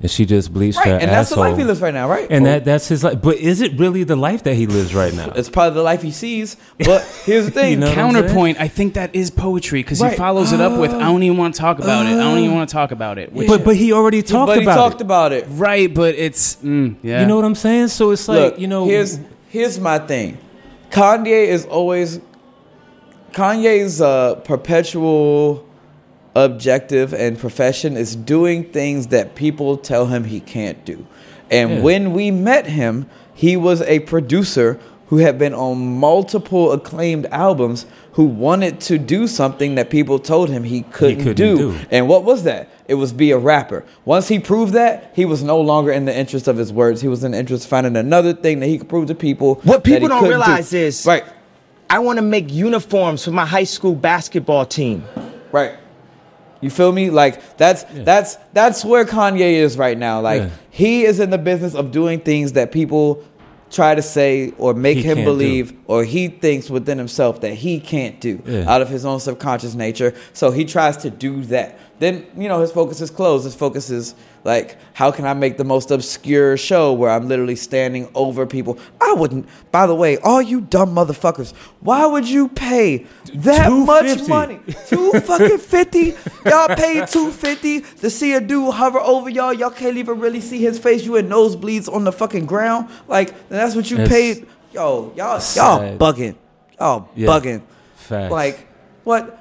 and she just bleached Right, her and that's the life he lives right now, right? and Well, that that's his life. But is it really the life that he lives right now? it's probably the life he sees. But here's the *laughs* thing: You know Counterpoint, I think that is poetry because Right. he follows it up with, I don't even want to talk about it. I don't even want to talk about it. Which, But but he already talked but he about talked it. about it. right, but it's, mm, yeah. You know what I'm saying? So it's like Look, you know, here's here's my thing. Kanye is always Kanye's uh, perpetual objective and profession is doing things that people tell him he can't do. And Yeah. when we met him, he was a producer who had been on multiple acclaimed albums who wanted to do something that people told him he couldn't, couldn't do. do. And what was that? It was be a rapper. Once he proved that, he was no longer in the interest of his words. He was in the interest of finding another thing that he could prove to people. What that he people don't couldn't do. realize is- right, I want to make uniforms for my high school basketball team. right. You feel me? Like that's that's that's where Kanye is right now. Like Yeah. he is in the business of doing things that people try to say or make He him believe or he thinks within himself that he can't do Yeah. out of his own subconscious nature. So he tries to do that. Then, you know, his focus is closed. His focus is like, how can I make the most obscure show where I'm literally standing over people? I wouldn't, by the way, all you dumb motherfuckers, why would you pay that much $250. money? *laughs* Two fucking fifty? Y'all paid two fifty to see a dude hover over y'all. Y'all can't even really see his face. You in nosebleeds on the fucking ground. Like, that's what you It's paid. Yo, y'all, y'all sad. bugging. Y'all Yeah. bugging. facts. Like, what?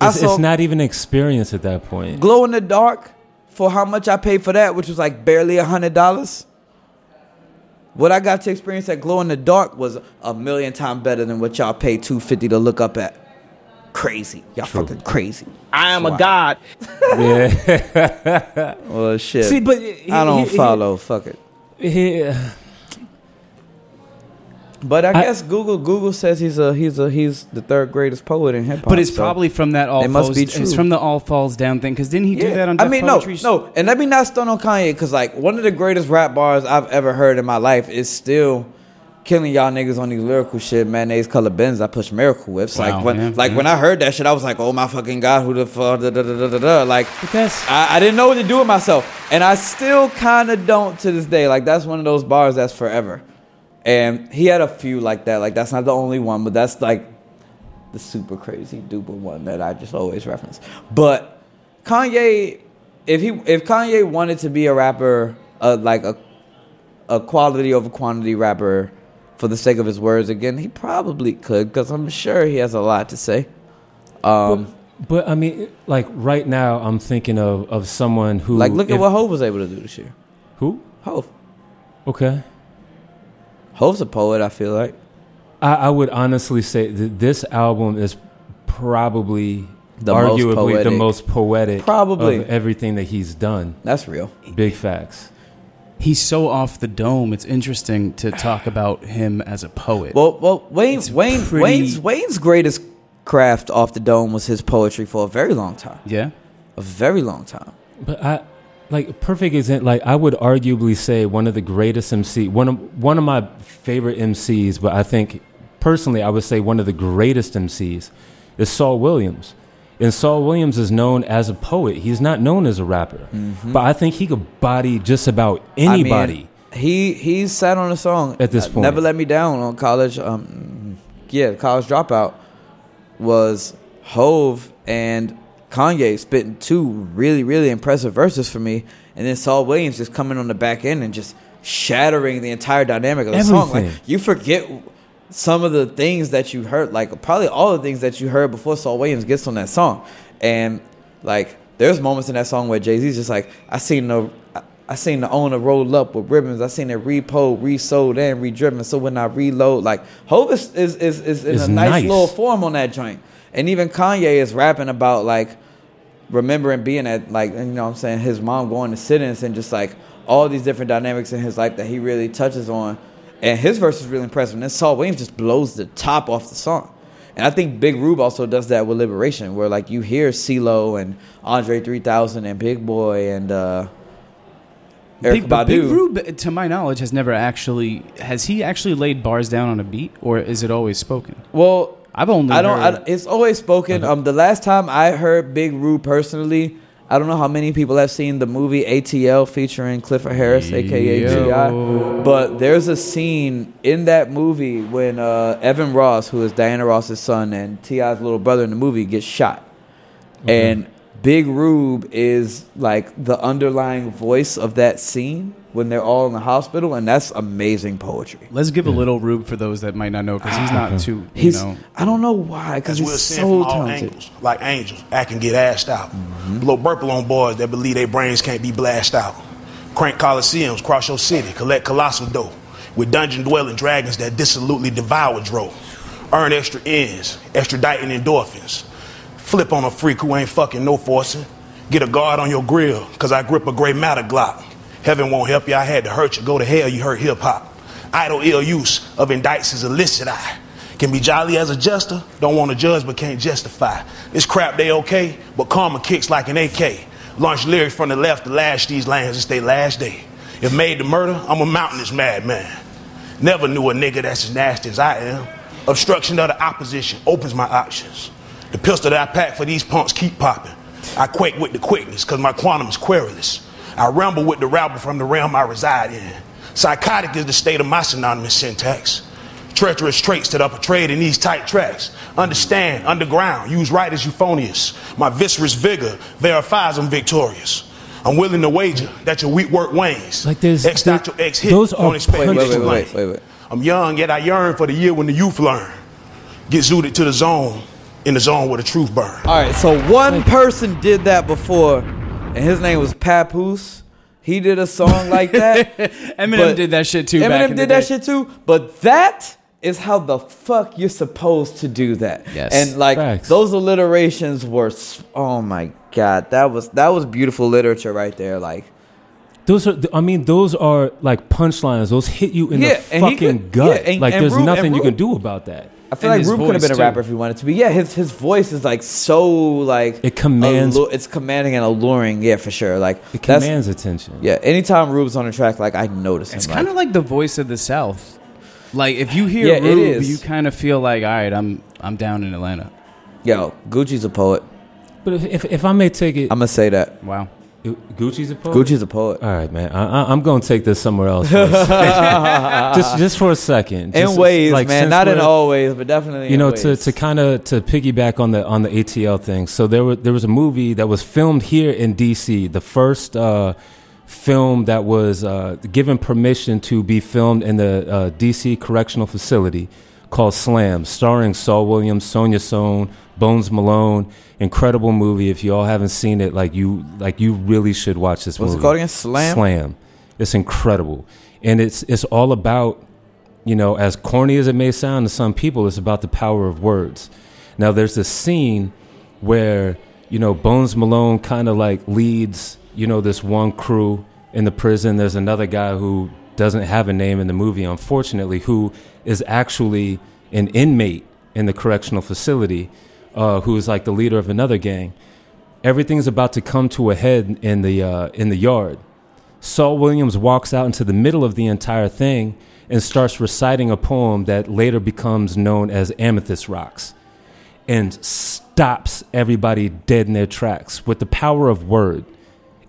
I it's, saw it's not even experience at that point. glow in the dark for how much I paid for that, which was like barely a hundred dollars. What I got to experience at glow in the dark was a million times better than what y'all paid two fifty to look up at. Crazy, y'all True. fucking crazy. I am a god. *laughs* Yeah, Well, shit. See, but he- I don't he- he- follow. Fuck it. he- But I, I- guess Google Google says he's a he's a he's the third greatest poet in hip hop. But it's so- probably from that all It must falls, be It's from the all falls down thing because didn't he do Yeah. that on I Def mean, Poetry? no, no, and let me not stun on Kanye because like one of the greatest rap bars I've ever heard in my life is still killing y'all niggas on these lyrical shit. Mayonnaise color Benz. I push miracle whips. Wow, like when, yeah, like yeah. when I heard that shit, I was like, oh my fucking god, who the fuck? Da, da, da, da, da. Like I, I didn't know what to do with myself, and I still kind of don't to this day. Like that's one of those bars that's forever. And he had a few like that. Like that's not the only one, but that's like the super crazy duper one that I just always reference. But Kanye, if he if Kanye wanted to be a rapper, uh, like a a quality over quantity rapper, for the sake of his words, again, he probably could because I'm sure he has a lot to say. Um, but I mean, like right now, I'm thinking of of someone who like look at what Hove was able to do this year. who. Hove, Okay, Hove's a poet. I feel like I, I would honestly say that this album is probably The most arguably the most poetic Probably. of everything that he's done. that's real. Big facts. He's so off the dome. It's interesting to talk about him as a poet. Well, well, Wayne, It's Wayne, pretty- Wayne's, Wayne's greatest craft off the dome was his poetry for a very long time. yeah. A very long time. But I like perfect example. Like I would arguably say one of the greatest MC, one of one of my favorite MCs. But I think personally, I would say one of the greatest MCs is Saul Williams. And Saul Williams is known as a poet. He's not known as a rapper. But I think he could body just about anybody. I mean, he he sat on a song At this uh, point. Never let me down on college. Um, yeah, college dropout was Hove and Kanye spitting two really really impressive verses for me, and then Saul Williams just coming on the back end and just shattering the entire dynamic of the song. Like you forget some of the things that you heard, like probably all the things that you heard before Saul Williams gets on that song, and like there's moments in that song where Jay Z's just like, I seen the. I- seen the owner roll up with ribbons. I seen it repo, resold, and redriven. So when I reload, like Hov is is, is, is in It's a nice, nice. little form on that joint. And even Kanye is rapping about like remembering being at like you know what I'm saying his mom going to sit-ins and just like all these different dynamics in his life that he really touches on. And his verse is really impressive. And then Saul Williams just blows the top off the song. And I think Big Rube also does that with Liberation, where like you hear CeeLo and Andre 3000 and Big Boy and uh, Erykah Big, Badu. Big Rube, to my knowledge, has never actually has he actually laid bars down on a beat, or is it always spoken? Well, I've only I don't. heard- I, it's always spoken. Um, the last time I heard Big Rube personally, I don't know how many people have seen the movie ATL featuring Clifford Harris, aka. T.I. But there's a scene in that movie when uh, Evan Ross, who is Diana Ross's son and T.I.'s little brother in the movie, gets shot. And Big Rube is like the underlying voice of that scene when they're all in the hospital, and that's amazing poetry. Let's give a little Rube for those that might not know because he's not uh-huh. too. You He's know, I don't know why because he's we'll so from all talented. angles, like angels, I can get assed out. Mm-hmm. Blow Burple on boys that believe their brains can't be blasted out. Crank coliseums, cross your city, collect colossal dough. With dungeon-dwelling dragons that dissolutely devour dro. Earn extra ends, extraditing endorphins. Flip on a freak who ain't fucking no forcing. Get a guard on your grill, cause I grip a gray matter Glock. Heaven won't help you, I had to hurt you. Go to hell, you hurt hip hop. Idle ill use of indicts is illicit. I can be jolly as a jester, don't want to judge but can't justify. This crap they okay, but karma kicks like an AK. Launch lyrics from the left to lash these lands, it's their last day. If made to murder, I'm a mountainous madman. Never knew a nigga that's as nasty as I am. Obstruction of the opposition opens my options. The pistol that I pack for these punks keep popping. I quake with the quickness because my quantum is querulous. I ramble with the rabble from the realm I reside in. Psychotic is the state of my synonymous syntax. Treacherous traits that are portrayed in these tight tracks. Understand, underground, use right as euphonious. My viscerous vigor verifies I'm victorious. I'm willing to wager that your weak work wanes. Like there's- X dot your X hit. those are Don't expect Wait, wait, wait, wait, wait, wait. I'm young, yet I yearn for the year when the youth learn. Get zooted to the zone, in the zone where the truth burns. All right, so one person did that before, and his name was Papoose. He did a song like that. *laughs* Eminem but- did that shit too. Eminem back in did the that shit too. But that is how the fuck you're supposed to do that. Yes. And like Facts. those alliterations were, oh my god, that was that was beautiful literature right there. Like Those are, I mean, those are like punchlines. Those hit you in Yeah, the fucking could- gut. yeah, and- like and there's Rube- and nothing you can do about that. I feel And like Rube could have been a too. rapper if he wanted to be. Yeah, his his voice is like so like It commands- allu- it's commanding and alluring. Yeah, for sure. Like It commands attention. Yeah, anytime Rube's on a track, like I notice. It's kind of like the voice of the South. Like if you hear Yeah, Rube, is. you kind of feel like, all right, I'm I'm down in Atlanta. yo, Gucci's a poet. But if, if if I may take it, I'm gonna say that Wow. Gucci's a poet. Gucci's a poet. All right, man. I, I, I'm going to take this somewhere else. for *laughs* just just for a second. In ways, like, man, not in we're- all ways, but definitely. you know to, ways. to kind of to piggyback on the on the ATL thing. So there were there was a movie that was filmed here in DC. The first uh, film that was uh, given permission to be filmed in the uh, DC Correctional Facility called Slam, starring Saul Williams, Sonja Sohn, Bonz Malone. Incredible movie. If you all haven't seen it, like you like you really should watch this What's it called again? Slam? Slam. It's incredible, and it's it's all about you know, as corny as it may sound to some people, it's about the power of words. Now, there's this scene where, you know, Bonz Malone kind of like leads, you know, this one crew in the prison. There's another guy who doesn't have a name in the movie, unfortunately, who is actually an inmate in the correctional facility, uh, who is like the leader of another gang. Everything's about to come to a head in the uh, in the yard. Saul Williams walks out into the middle of the entire thing and starts reciting a poem that later becomes known as Amethyst Rocks and stops everybody dead in their tracks with the power of word.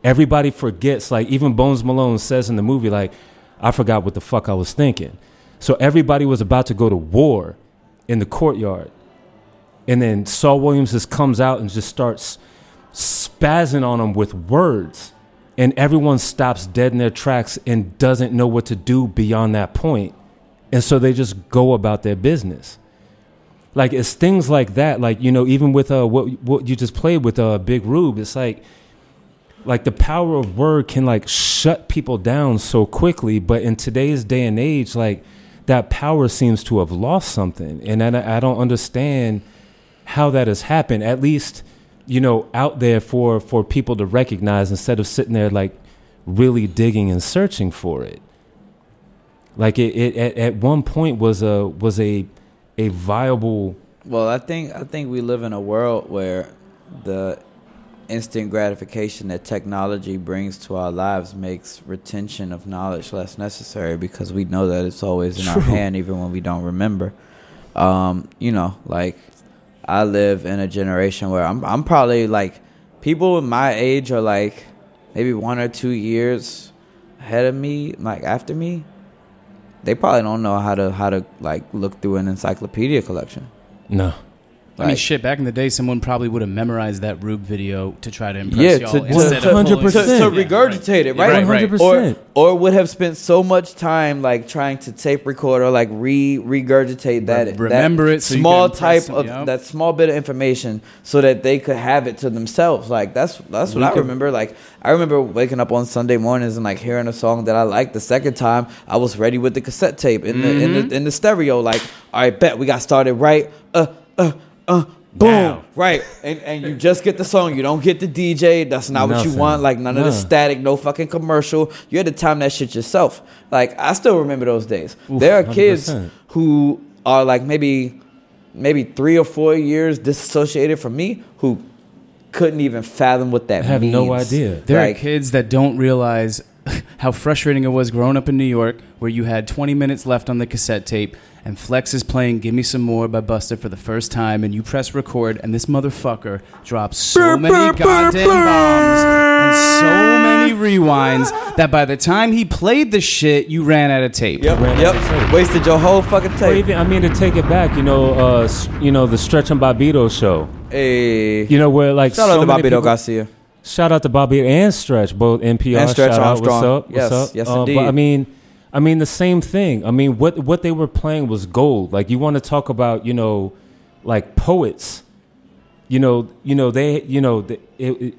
Everybody forgets, like even Bonz Malone says in the movie, like, I forgot what the fuck I was thinking. So everybody was about to go to war in the courtyard. And then Saul Williams just comes out and just starts spazzing on them with words. And everyone stops dead in their tracks and doesn't know what to do beyond that point. And so they just go about their business. Like it's things like that. Like you know even with uh what what you just played with uh big rube it's like like the power of word can like shut people down so quickly. But in today's day and age like that power seems to have lost something. And I, I don't understand how that has happened at least you know out there for for people to recognize instead of sitting there like really digging and searching for it like it, it at, at one point was a was a a viable Well, I think I think we live in a world where the instant gratification that technology brings to our lives makes retention of knowledge less necessary because we know that it's always in our hand even when we don't remember. Um, you know, like I live in a generation where I'm I'm probably like people my age are like maybe one or two years ahead of me, like after me. They probably don't know how to how to like look through an encyclopedia collection. No. I mean, shit. Back in the day, someone probably would have memorized that Rube video to try to impress Yeah, y'all to- instead to- of pulling- 100%. to, to Yeah, regurgitate it, right? Right, right. 100%. Or or would have spent so much time like trying to tape record or like re regurgitate that remember that it so you small could impress type them, of yup. that small bit of information so that they could have it to themselves. Like that's that's what We I could- remember. Like I remember waking up on Sunday mornings and like hearing a song that I liked. The second time I was ready with the cassette tape in the in Mm-hmm. the in the stereo. Like all right, bet we got started right. Uh uh uh. Boom! Now. Right, and and you just get the song. You don't get the DJ. That's not what you want. Like none of the static, no fucking commercial. You had to time that shit yourself. Like I still remember those days. Oof, there are kids 100%. who are like maybe maybe three or four years disassociated from me who couldn't even fathom what that I have means. no idea. There Like, are kids that don't realize how frustrating it was growing up in New York, where you had 20 minutes left on the cassette tape, and Flex is playing "Give Me Some More" by Busta for the first time, and you press record, and this motherfucker drops so many goddamn bombs and so many rewinds that by the time he played the shit, you ran out of tape. Yep, Ran out of yep. tape. Wasted your whole fucking Or tape. even, I mean, to take it back, you know, uh, you know, the Stretch and Bobbito show. Hey, You know, where like shout so out to many Bobbito people- Garcia. Shout out to Bobby and Stretch, both NPR. And Stretch shout out. Armstrong. What's up? Yes, What's up? yes, Uh, indeed. But I mean, I mean the same thing. I mean, what what they were playing was gold. Like you want to talk about, you know, like poets. You know, you know they, you know, the, it, it,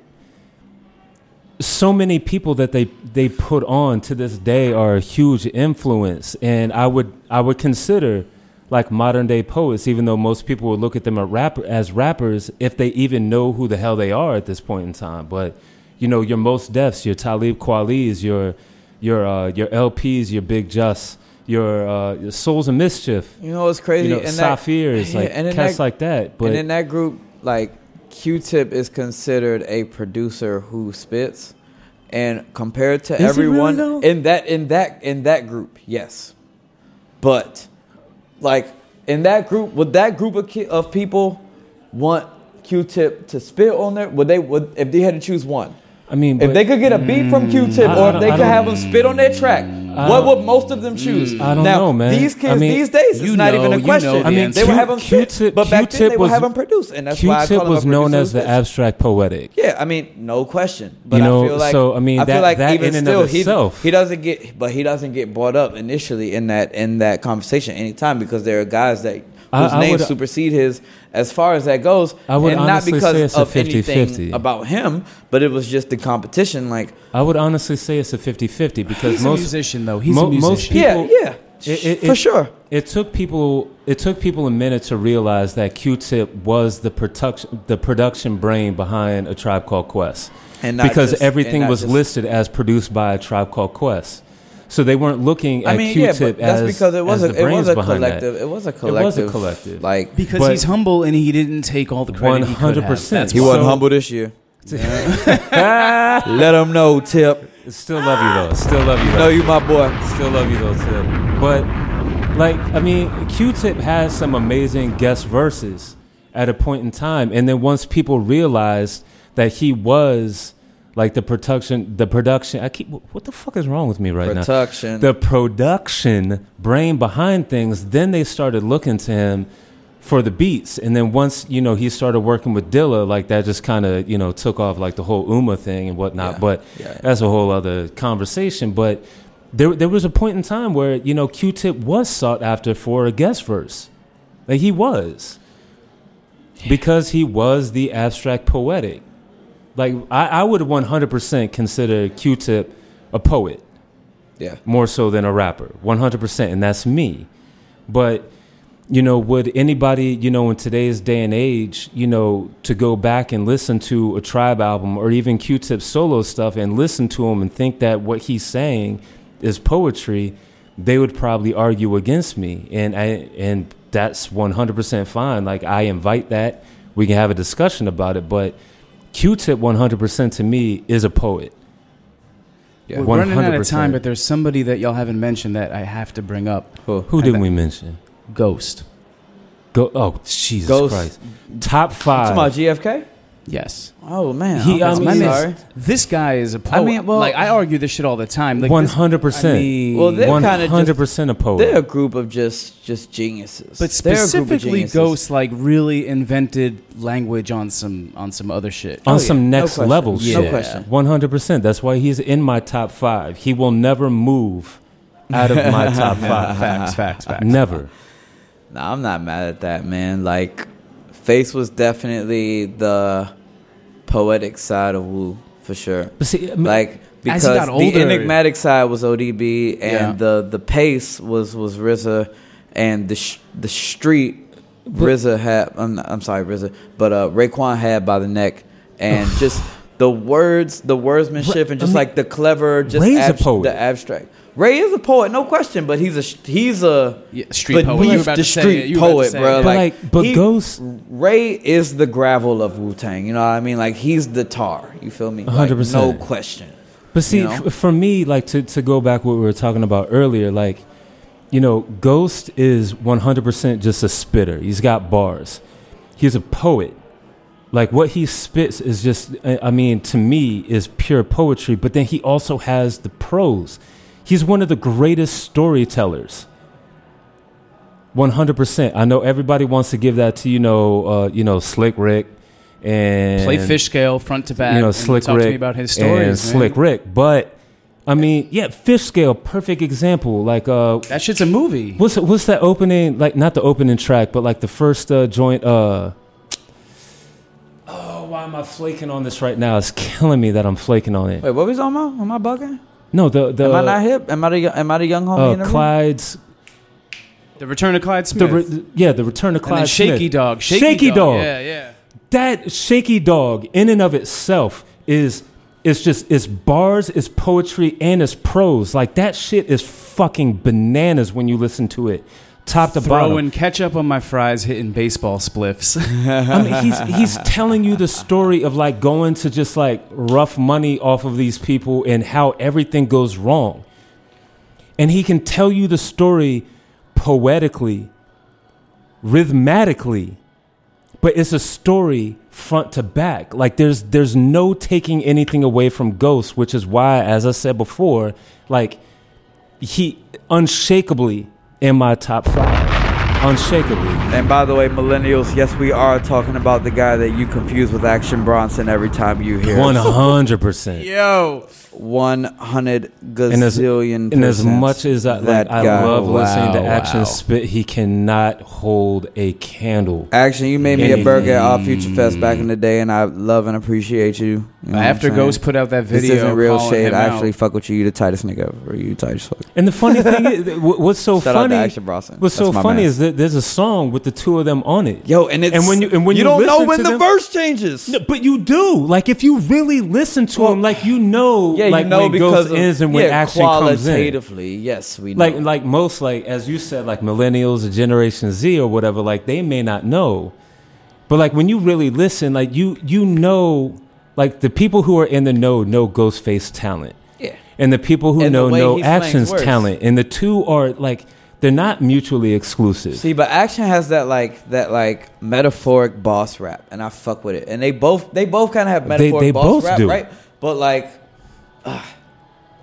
so many people that they they put on to this day are a huge influence, and I would I would consider like modern day poets, even though most people would look at them as, rapper, as rappers, if they even know who the hell they are at this point in time. But you know, your Mos Defs, your Talib Kweli's, your your uh, your LPs, your Big Juss, your uh, your Souls of Mischief, You know it's crazy? you know, And that- Sapphires, Yeah, *laughs* like and cats that- like that. But and in that group, like Q-Tip is considered a producer who spits, and compared to everyone really, in that in that in that group, yes, but like in that group, would that group of ki- of people want Q-Tip to spit on there? Would they would if they had to choose one? I mean, If but- they could get a beat from mm, Q-Tip, I- or if they could have him spit on their track, what uh, would most of them mm. choose? I don't now, know, man. These kids I mean- these days, it's not know- even a you know question. I mean, they would Q- have him spit, Q-Tip- but back then Q-Tip they would was- have him produce, and that's why I Q-Tip call was known as the abstract poetic. Yeah, I mean, no question. But You know, I feel like so, I mean, I feel that- like that even still, he, itself- he doesn't get, but he doesn't get brought up initially in that in that conversation anytime because there are guys that whose I names would- uh, supersede his as far as that goes, I would and not because say it's a of 50-50. anything about him, but it was just the competition. Like, I would honestly say it's a 50-50 because He's a most musician, though. He's mo- a musician. most yeah, people- yeah, It- it- for it- sure. It took people. It took people a minute to realize that Q-Tip was the production, the production brain behind a Tribe Called Quest, And not because just- and everything not was just- listed as produced by a Tribe Called Quest. So they weren't looking at I mean, Q-Tip but that's as because it was a the it brains was a behind that. collective. It was a collective. It was a collective. Like Because But- he's humble and he didn't take all the credit. he 100%. He wasn't So- humble this year. *laughs* Let him know, Tip. Still love you though. Still love you though. Know you, my boy. Still love you though, Tip. But like, I mean, Q-Tip has some amazing guest verses at a point in time, and then once people realized that he was like the production, the production. I keep. What the fuck is wrong with me right now? Production. The production brain behind things. Then they started looking to him for the beats, and then once you know he started working with Dilla, like that just kind of you know took off like the whole Ummah thing and whatnot. Yeah. But Yeah. that's a whole other conversation. But there there was a point in time where you know Q-Tip was sought after for a guest verse, like he was, because he was the abstract poetic. Like I, I would 100% consider Q-Tip a poet. Yeah. more so than a rapper. 100% and that's me. But you know would anybody you know in today's day and age you know to go back and listen to a tribe album or even q-tip solo stuff and listen to him and think that what he's saying is poetry they would probably argue against me. And I, and that's 100% fine. Like i invite that. We can have a discussion about it. But q-tip 100% to me is a poet Yeah. We're running out of time, but there's somebody that y'all haven't mentioned that I have to bring up. who didn't we mention Ghost. Go. Oh, Jesus Ghost. Christ! Top Talking five. about GFK? Yes. Oh man, He- I'm, mean, I'm sorry. This guy is a poet. mean, well- like I argue this shit all the time. Like One this- hundred percent. I mean- Well, they're One kinda just- hundred percent a poet. They're a group of just just geniuses. But They're a group of specifically, geniuses. Ghost like really invented language on some on some other shit. on Oh, some yeah. No next question. level No shit. question. One hundred percent. That's why he's in my top five. He will never move out of my *laughs* top five. Facts, facts, facts. Never. Nah, I'm not mad at that, man. Like, Face was definitely the poetic side of Wu for sure. But see, I mean, Like because got the enigmatic side was ODB, and Yeah. the the pace was was RZA, and the sh- the street RZA had. I'm, not- I'm sorry, RZA, but uh, Raekwon had by the neck, and just the words, the wordsmanship, and just I mean, like the clever, just Ray's a poet. the abstract. Ray is a poet, no question, but he's a he's a Yeah, street poet. You were about the to say street it. You were about to poet, say bro. it. But like- but Ghost- Ray is the gravel of Wu Tang. You know what I mean? Like he's the tar. You feel me? Like, 100%. no question. But see, you know? f- for me, like to, to go back what we were talking about earlier, like, you know, Ghost is 100% just a spitter. He's got bars. He's a poet. Like what he spits is just, I I mean, to me, is pure poetry. But then he also has the prose. He's one of the greatest storytellers. 100%. I know everybody wants to give that to, you know, uh, you know, Slick Rick and Play Fishscale front to back. you know, and Slick talk Rick to me about his and stories. man. Slick Rick. But I mean, yeah, Fishscale, perfect example. Like, uh, That shit's a movie. what's what's that opening? Like, not the opening track, but like the first uh, joint. Uh, oh, why am I flaking on this right now? It's killing me that I'm flaking on it. Wait, what was talking about? Am I bugging? No, the the Am I not hip? Am I the am I the young homie uh, in the room? Clyde's. The Return of Clyde The Smith. re- yeah, the return of and then Clyde Shaky Smith. Dog. Shaky, Shaky Dog. Yeah, yeah. that shaky dog in and of itself is it's just it's bars it's poetry and it's prose like that shit is fucking bananas when you listen to it top to Throwing bottom. ketchup on my fries, hitting baseball spliffs. *laughs* i mean he's he's telling you the story of like going to just like rough money off of these people and how everything goes wrong. And he can tell you the story poetically rhythmatically but it's a story front to back. Like there's there's no taking anything away from ghost which is why as i said before like he unshakably in my top five unshakably And by the way, millennials, yes, we are talking about the guy that you confuse with Action Bronson every time you hear. 100% *laughs* Yo. One hundred and as, gazillion. and as much as I, like, that I guy. love listening to action wow. spit he cannot hold a candle Action, you made me a burger at All Future Fest back in the day, and I love and appreciate you. You know After Ghost put out that this video, isn't real calling shade. him I out. actually fuck with you. You the tightest nigga ever. You tight as fuck. and the funny thing is *laughs* wh- what's so Shout out to funny Action Bronson. what's so That's my funny man. is that there's a song with the two of them on it Yo, and it's And when you- and when you don't know listen when to the them- verse changes. No, but you do. Like if you really listen to Well, him, like you know, yeah, like you know when because Ghost of, ends and when yeah, action comes in. qualitatively, yes, we know. Like like most like as you said, like millennials or Generation Z or whatever, like they may not know, but like when you really listen, like you you know, like the people who are in the know know Ghostface talent, yeah. and the people who And know way know actions talent, and the two are like they're not mutually exclusive. See, but action has that like that like metaphoric boss rap, and I fuck with it. And they both they both kind of have They- metaphoric they boss both rap, do. right? But like, uh,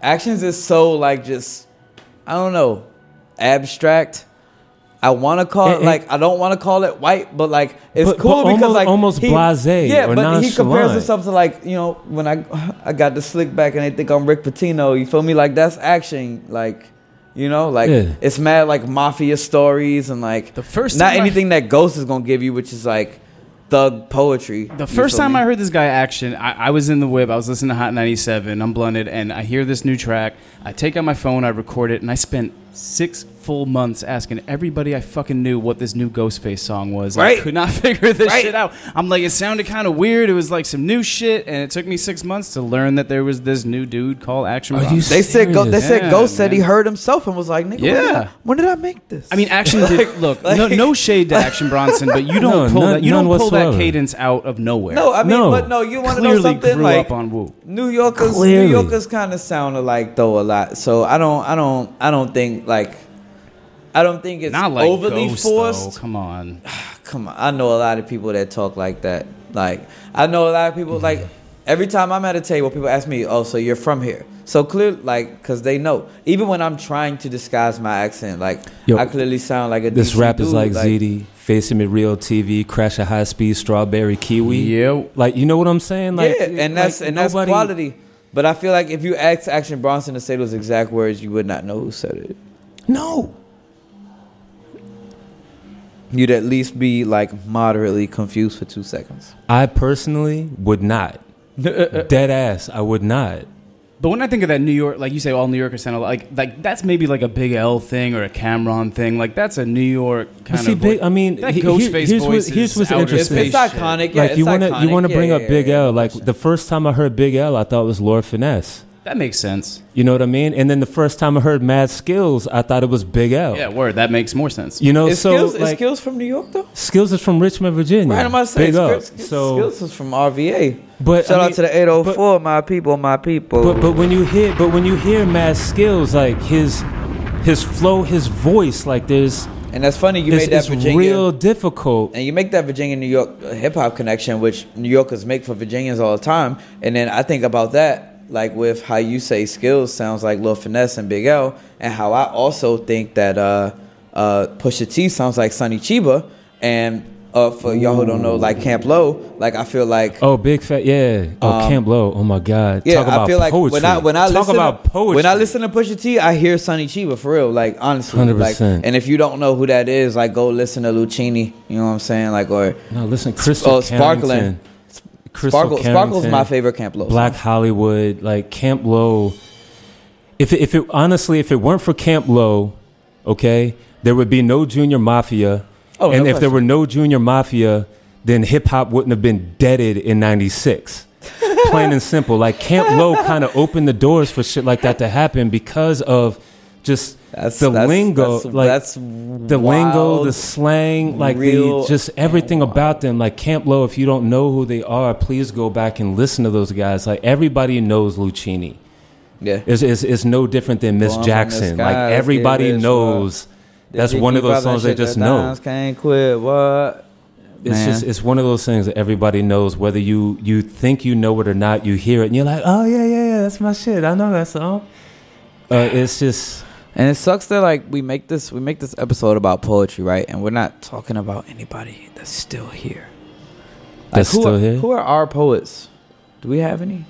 actions is so like just I don't know abstract. I want to call it And- and- like I don't want to call it white, but like it's But- cool but because almost- like almost he- blasé Yeah, or but he compares himself to like you know when I I got the slick back and they think I'm Rick Pitino. You feel me? Like that's action. Like you know, like Yeah. it's mad like mafia stories and like The first not time I- anything that Ghost is gonna give you, which is like thug poetry. The first time I heard this guy action, I, I was in the whip. I was listening to Hot 97. I'm blunted, and I hear this new track. I take out my phone, I record it, and I spent six full months asking everybody I fucking knew what this new Ghostface song was. I could not *laughs* figure this Right. shit out. I'm like, it sounded kind of weird. It was like some new shit, and it took me six months to learn that there was this new dude called Action Are Bronson. you they said Go- they said Yeah, Ghost said he man. heard himself and was like, Nigga, when, did Yeah. I, when did I make this? I mean, Action *laughs* did look. no, like- no shade to Action Bronson, but you *laughs* don't No, pull none- that. You don't pull that cadence out of nowhere. no, I mean, No. but no, you want to know something grew like up on Wu. New Yorkers, Clearly. New Yorkers kind of sound alike though a lot. So I don't, I don't, I don't think like, I don't think it's Not like overly Ghost, forced. though. Come on. *sighs* Come on, I know a lot of people that talk like that. Like I know a lot of people like every time I'm at a table, people ask me, "Oh, so you're from here?" So clear, like, cause they know. Even when I'm trying to disguise my accent, like Yo, I clearly sound like a This DC rap is dude, like ZD, facing me real TV, crash a high speed strawberry kiwi. Yep. Like you know what I'm saying? Like yeah, and that's like, and that's nobody- quality. But I feel like if you asked Action Bronson to say those exact words, you would not know who said it. No. You'd at least be like moderately confused for two seconds. I personally would not. *laughs* Dead ass, I would not. But when I think of that New York, like you say, all New Yorkers sound like like that's maybe like a Big L thing or a Cam'ron thing. Like that's a New York kind see, of. Big- vo- I mean, that he- Ghostface here's what- here's what's interesting. space It's iconic. Yeah, like it's you want to you want to bring Yeah, up Big yeah, L. no Like question. the first time I heard Big L, I thought it was Lord Finesse. That makes sense. You know what I mean? And then the first time I heard Mad Skillz, I thought it was Big L. Yeah, word. That makes more sense. You know, Is so skills, is skills from New York though? Skills is from Richmond, Virginia. Right, I'm about to say Big up. skills, So, skills is from RVA. but Shout I out to the 804, my people, my people. But but when you hear but when you hear Mad Skillz, like his his flow, his voice, like there's and that's funny. You it's, made that it's Virginia. real difficult. and you make that Virginia New York hip hop connection, which New Yorkers make for Virginians all the time. And then I think about that, like with how you say skills sounds like Lil Finesse and Big L, and how I also think that uh, uh, Pusha T sounds like Sonny Cheeba. And uh, for y'all who don't know, like Camp Lo, like I feel like Oh, big fat, yeah. Oh, Um, Camp Lo. Oh my God. Yeah, Talk about I feel like poetry. when I when I talk listen about to, poetry. when I listen to Pusha T, I hear Sonny Cheeba for real. Like honestly, 100%. like and if you don't know who that is, like go listen to Luchini You know what I'm saying? Like or no, listen, Crystal oh, Sparkling. Carrington. Crystal Sparkle, Sparkle's my favorite Camp Lo. Black song. Hollywood, like Camp Lo. If it, if it honestly, if it weren't for Camp Lo, okay, there would be no Junior Mafia. Oh, and no if there were no Junior Mafia, then hip hop wouldn't have been deaded in '96. *laughs* Plain and simple. Like Camp Lo kind of opened the doors for shit like that to happen because of just That's the that's, lingo, That's, like that's the lingo, the slang, like real the just everything about them. Like Camp Lo, if you don't know who they are, please go back and listen to those guys. Like everybody knows Luchini. yeah. It's, it's, it's no different than Miss Born from the Jackson. Like everybody knows. That's one of those songs they just know. Can't quit. What? It's Man. just it's one of those things that everybody knows. Whether you you think you know it or not, you hear it and you're like, oh yeah yeah yeah, that's my shit. I know that song. Uh, it's just And it sucks that like we make this we make this episode about poetry, right? And we're not talking about anybody that's still here. That's who still are, here? Who are our poets? Do we have any?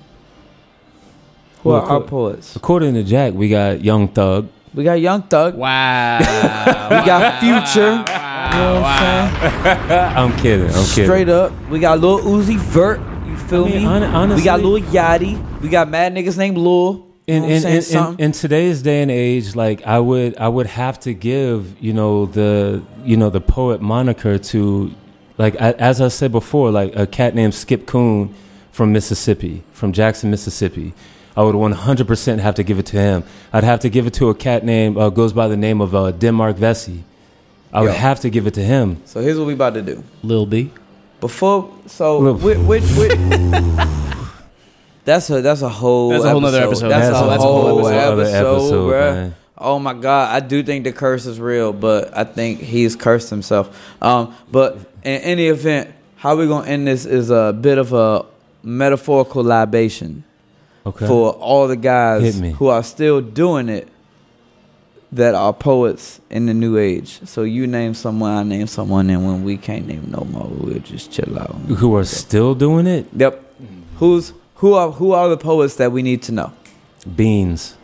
Who Well, are our poets? according to Jack, we got Young Thug. We got Young Thug. Wow. *laughs* We got Future. You know what I'm saying? *laughs* I'm kidding. I'm kidding. Straight up. We got Lil Uzi Vert. You feel I mean, me? hon- honestly- we got Lil Yachty. We got mad niggas named Lil. You in know in, in, in, in today's day and age, like I would I would have to give you know the you know the poet moniker to like I, as I said before, like a cat named Skipp Coon from Mississippi, from Jackson, Mississippi. I would 100% have to give it to him. I'd have to give it to a cat named uh, goes by the name of uh, Denmark Vesey. I would Yo. have to give it to him. so here's what we about to do. Lil B. Before, so Lil- with, with, with, that's a that's a whole That's a whole nother episode. That's, That's a, a- whole, whole episode, episode, bruh. man. Oh my god, I do think the curse is real, but I think he's cursed himself. Um, but in any event, how we gonna end this is a bit of a metaphorical libation Okay. for all the guys Hit me. who are still doing it that are poets in the new age. So you name someone, I name someone, and when we can't name no more, we'll just chill out. Who are still doing it? Yep. Who's who are who are the poets that we need to know? Beans.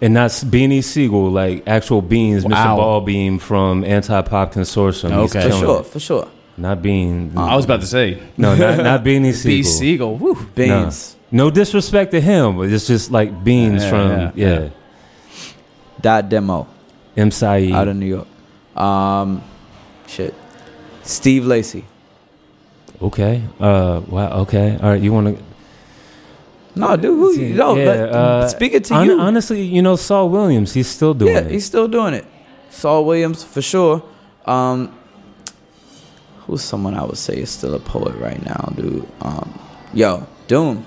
And not Beanie Sigel, like actual Beans, Wow. Mr. Ballbeam from Anti Pop Consortium. He's Okay. For killing sure, it. for sure. Not Bean. I was about to say no, not, not *laughs* Beanie Sigel. B. Sigel. Woo. Beans. No disrespect to him, but it's just like Beans Yeah, from, yeah, yeah, yeah. Dot demo M. Sayyid. out of New York. Um, shit. Steve Lacy. okay. Uh, wow, okay. All right, you want to. No, dude. Who, you no, yeah, uh, speaking to hon- you, Honestly, you know, Saul Williams, he's still doing yeah, it. he's still doing it. Saul Williams for sure. Um, who's someone I would say is still a poet right now, dude? Um, yo, Doom,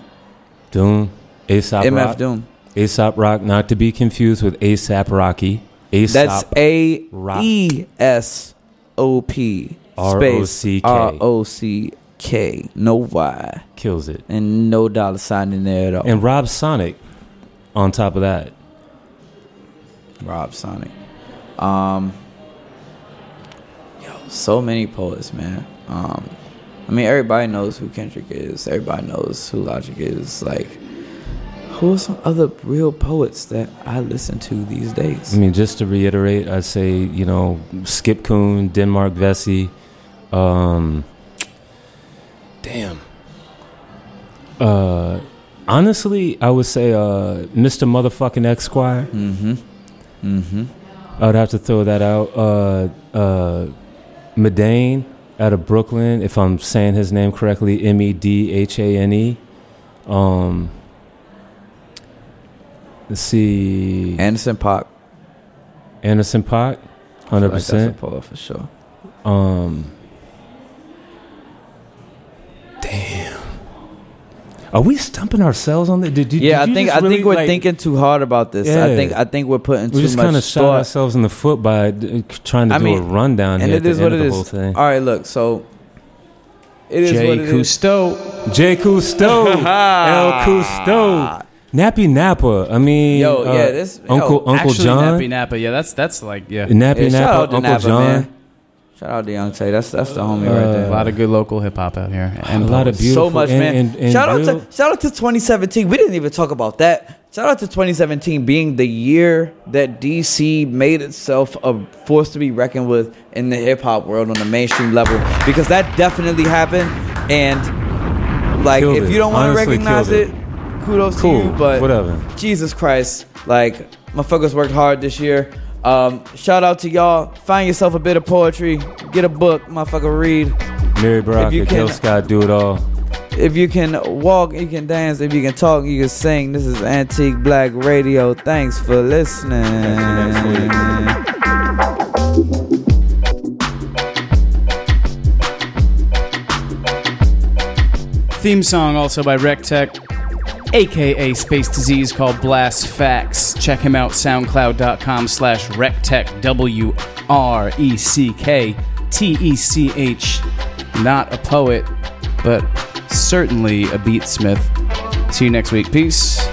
Doom. Aesop MF Rock. Doom. Aesop Rock, not to be confused with ASAP Rocky. Aesop. That's A. E S O P space R-O-C-K. R O C K, no Y, kills it. and no dollar sign in there at all. And Rob Sonic on top of that. Rob Sonic. Um, yo, so many poets, man. Um, I mean, everybody knows who Kendrick is. Everybody knows who Logic is. Like, who are some other real poets that I listen to these days? I mean, just to reiterate, I'd say, you know, Skipp Coon, Denmark Vesey, um, damn. Uh, honestly, I would say uh, Mr. Motherfucking eXquire. Mm-hmm. Mm-hmm. I would have to throw that out. Uh, uh, Medhane out of Brooklyn, if I'm saying his name correctly, M E D H A N E. Um, let's see, Anderson .Paak. Anderson .Paak, hundred Like that's a percent. poet for sure. Um, are we stumping ourselves on that? Did you? Yeah, did I think I think we're like- thinking too hard about this. Yeah. I think I think we're putting too much. We too just kind of shot ourselves in the foot by uh, trying to I do mean, a rundown and here it is what the is. whole thing. All right, look. So it is Jay what it is. Cousteau. J. Cousteau, *laughs* L. Cousteau, Nappy Nappa. I mean, Yo, uh, yeah, this- yo, Uncle Uncle John, Nappy Nappa. Yeah, that's that's like yeah. Nappy Yeah, shout Nappa, out to Uncle Napa, John. man. Shout out to Young Tay. That's that's the homie right Uh, there. A lot of good local hip hop out here. And A lot of beautiful- so much, and- man. and- and shout out real- to shout out to 2017. We didn't even talk about that. Shout out to 2017 being the year that DC made itself a force to be reckoned with in the hip hop world on the mainstream level because that definitely happened. And like, Killed if it. you don't want to recognize killed it, kudos Cool, to you. But whatever. Jesus Christ, like my motherfuckers worked hard this year. Um, shout out to y'all. Find yourself a bit of poetry. Get a book, motherfucker. Read. Mary Brock, you Gil can- Scott, do it all. If you can walk, you can dance. If you can talk, you can sing. This is Antique Black Radio. Thanks for listening. Theme song also by Wrecktech, aka Space Disease, called Blast Facts. Check him out, soundcloud.com slash Wrecktech, W R E C K T E C H. Not a poet, but certainly a beatsmith. See you next week. Peace.